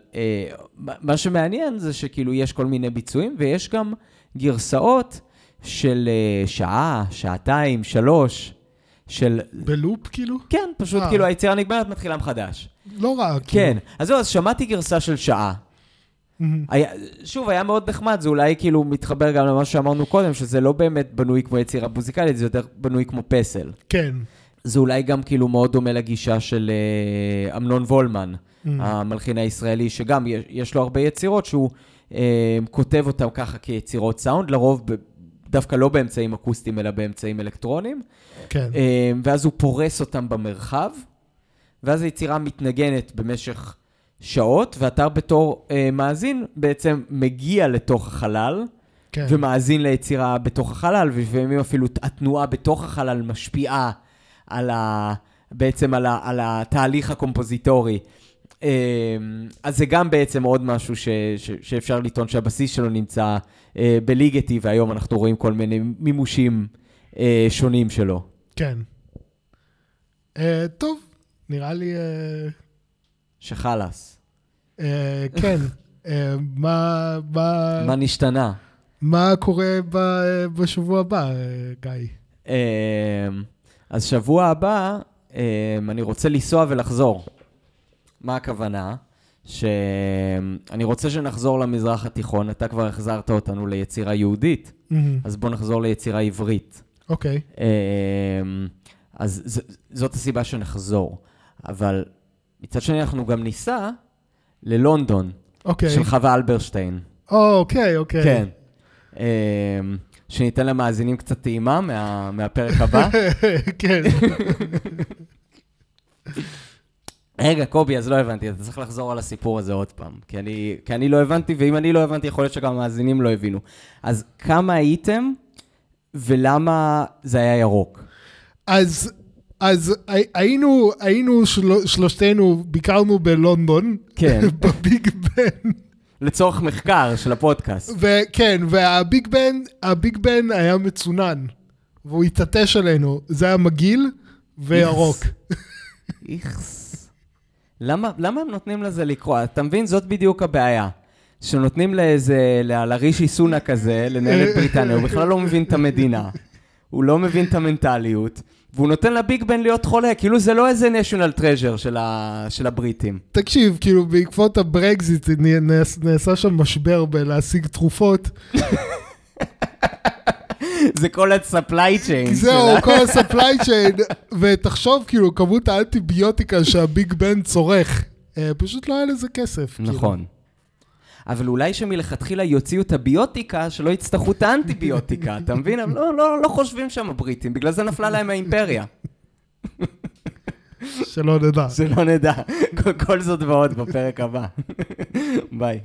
מה- מה שמעניין זה שכאילו יש כל מיני ביצועים ויש גם גרסאות של אה, שעה, שעתיים, שלוש, של... בלופ כאילו? כן, פשוט אה. כאילו היצירה נגמרת, מתחילה מחדש. לא רע. כן, אז זהו, אז שמעתי גרסה של שעה. אמ, היה, שוב, היה מאוד נחמד, זה אולי כאילו מתחבר גם למה שאמרנו קודם, שזה לא באמת בנוי כמו יצירה מוזיקלית, זה יותר בנוי כמו פסל. כן. זה אולי גם כאילו מאוד דומה לגישה של אה, אמנון וולמן, אמ, המלחין הישראלי, שגם יש, יש לו הרבה יצירות שהוא כותב אותן ככה כיצירות סאונד, לרוב דווקא לא באמצעים אקוסטיים, אלא באמצעים אלקטרוניים, כן. אה, ואז הוא פורס אותם במרחב, ואז היצירה מתנגנת במשך שעות, ואתה בתור אה, מאזין בעצם מגיע לתוך החלל, כן. ומאזין ליצירה בתוך החלל, ולפעמים אפילו התנועה בתוך החלל משפיעה על ה... בעצם על, ה... על התהליך הקומפוזיטורי. אמ, אז זה גם בעצם עוד משהו ש... ש... שאפשר לטעון שהבסיס שלו נמצא אה, בליגטי, והיום אנחנו רואים כל מיני מימושים אה, שונים שלו. כן. אה, טוב, נראה לי... אה, שחלאס. אה, כן. אה, מה, מה, מה נשתנה? מה קורה ב- בשבוע הבא, גיא? אמ, אז שבוע הבא, אמ, אני רוצה לנסוע ולחזור. מה הכוונה? שאני רוצה שנחזור למזרח התיכון, אתה כבר החזרת אותנו ליצירה יהודית, אמ, אז בוא נחזור ליצירה עברית. אוקיי. אמ, אז ז- זאת הסיבה שנחזור. אבל מצד שני, אנחנו גם ניסע ללונדון, אוקיי. של חווה אלברשטיין. אוקיי, אוקיי. כן. אמ, שניתן למאזינים קצת טעימה מה, מהפרק הבא. כן. רגע, קובי, אז לא הבנתי, אתה צריך לחזור על הסיפור הזה עוד פעם. כי אני, כי אני לא הבנתי, ואם אני לא הבנתי, יכול להיות שגם המאזינים לא הבינו. אז כמה הייתם, ולמה זה היה ירוק? אז, אז הי- היינו, היינו של, שלושתנו, ביקרנו בלונדון, כן. בביג בן, לצורך מחקר של הפודקאסט. וכן, והביג בן, הביג בן היה מצונן, והוא התעטש עלינו, זה היה מגעיל וירוק. איכס. למה, למה הם נותנים לזה לקרוא? אתה מבין? זאת בדיוק הבעיה. שנותנים לאיזה, לרישי סונאק כזה, לנהל את בריטניה, הוא בכלל לא מבין את המדינה. הוא לא מבין את המנטליות, והוא נותן לביג בן להיות חולה, כאילו זה לא איזה national treasure של, ה, של הבריטים. תקשיב, כאילו בעקבות הברקזיט נעש- נעשה שם משבר בלהשיג תרופות. זה כל ה-supply chain. זהו. כל ה-supply chain, ותחשוב כאילו כמות האנטיביוטיקה שהביג בן צורך, אה, פשוט לא היה לזה כסף. כאילו. נכון. אבל אולי שמלכתחילה יוציאו את הביוטיקה, שלא יצטרכו את האנטיביוטיקה, אתה מבין? הם לא, לא, לא חושבים שם הבריטים, בגלל זה נפלה להם האימפריה. שלא נדע. שלא נדע. כל- כל זאת ועוד בפרק הבא. ביי.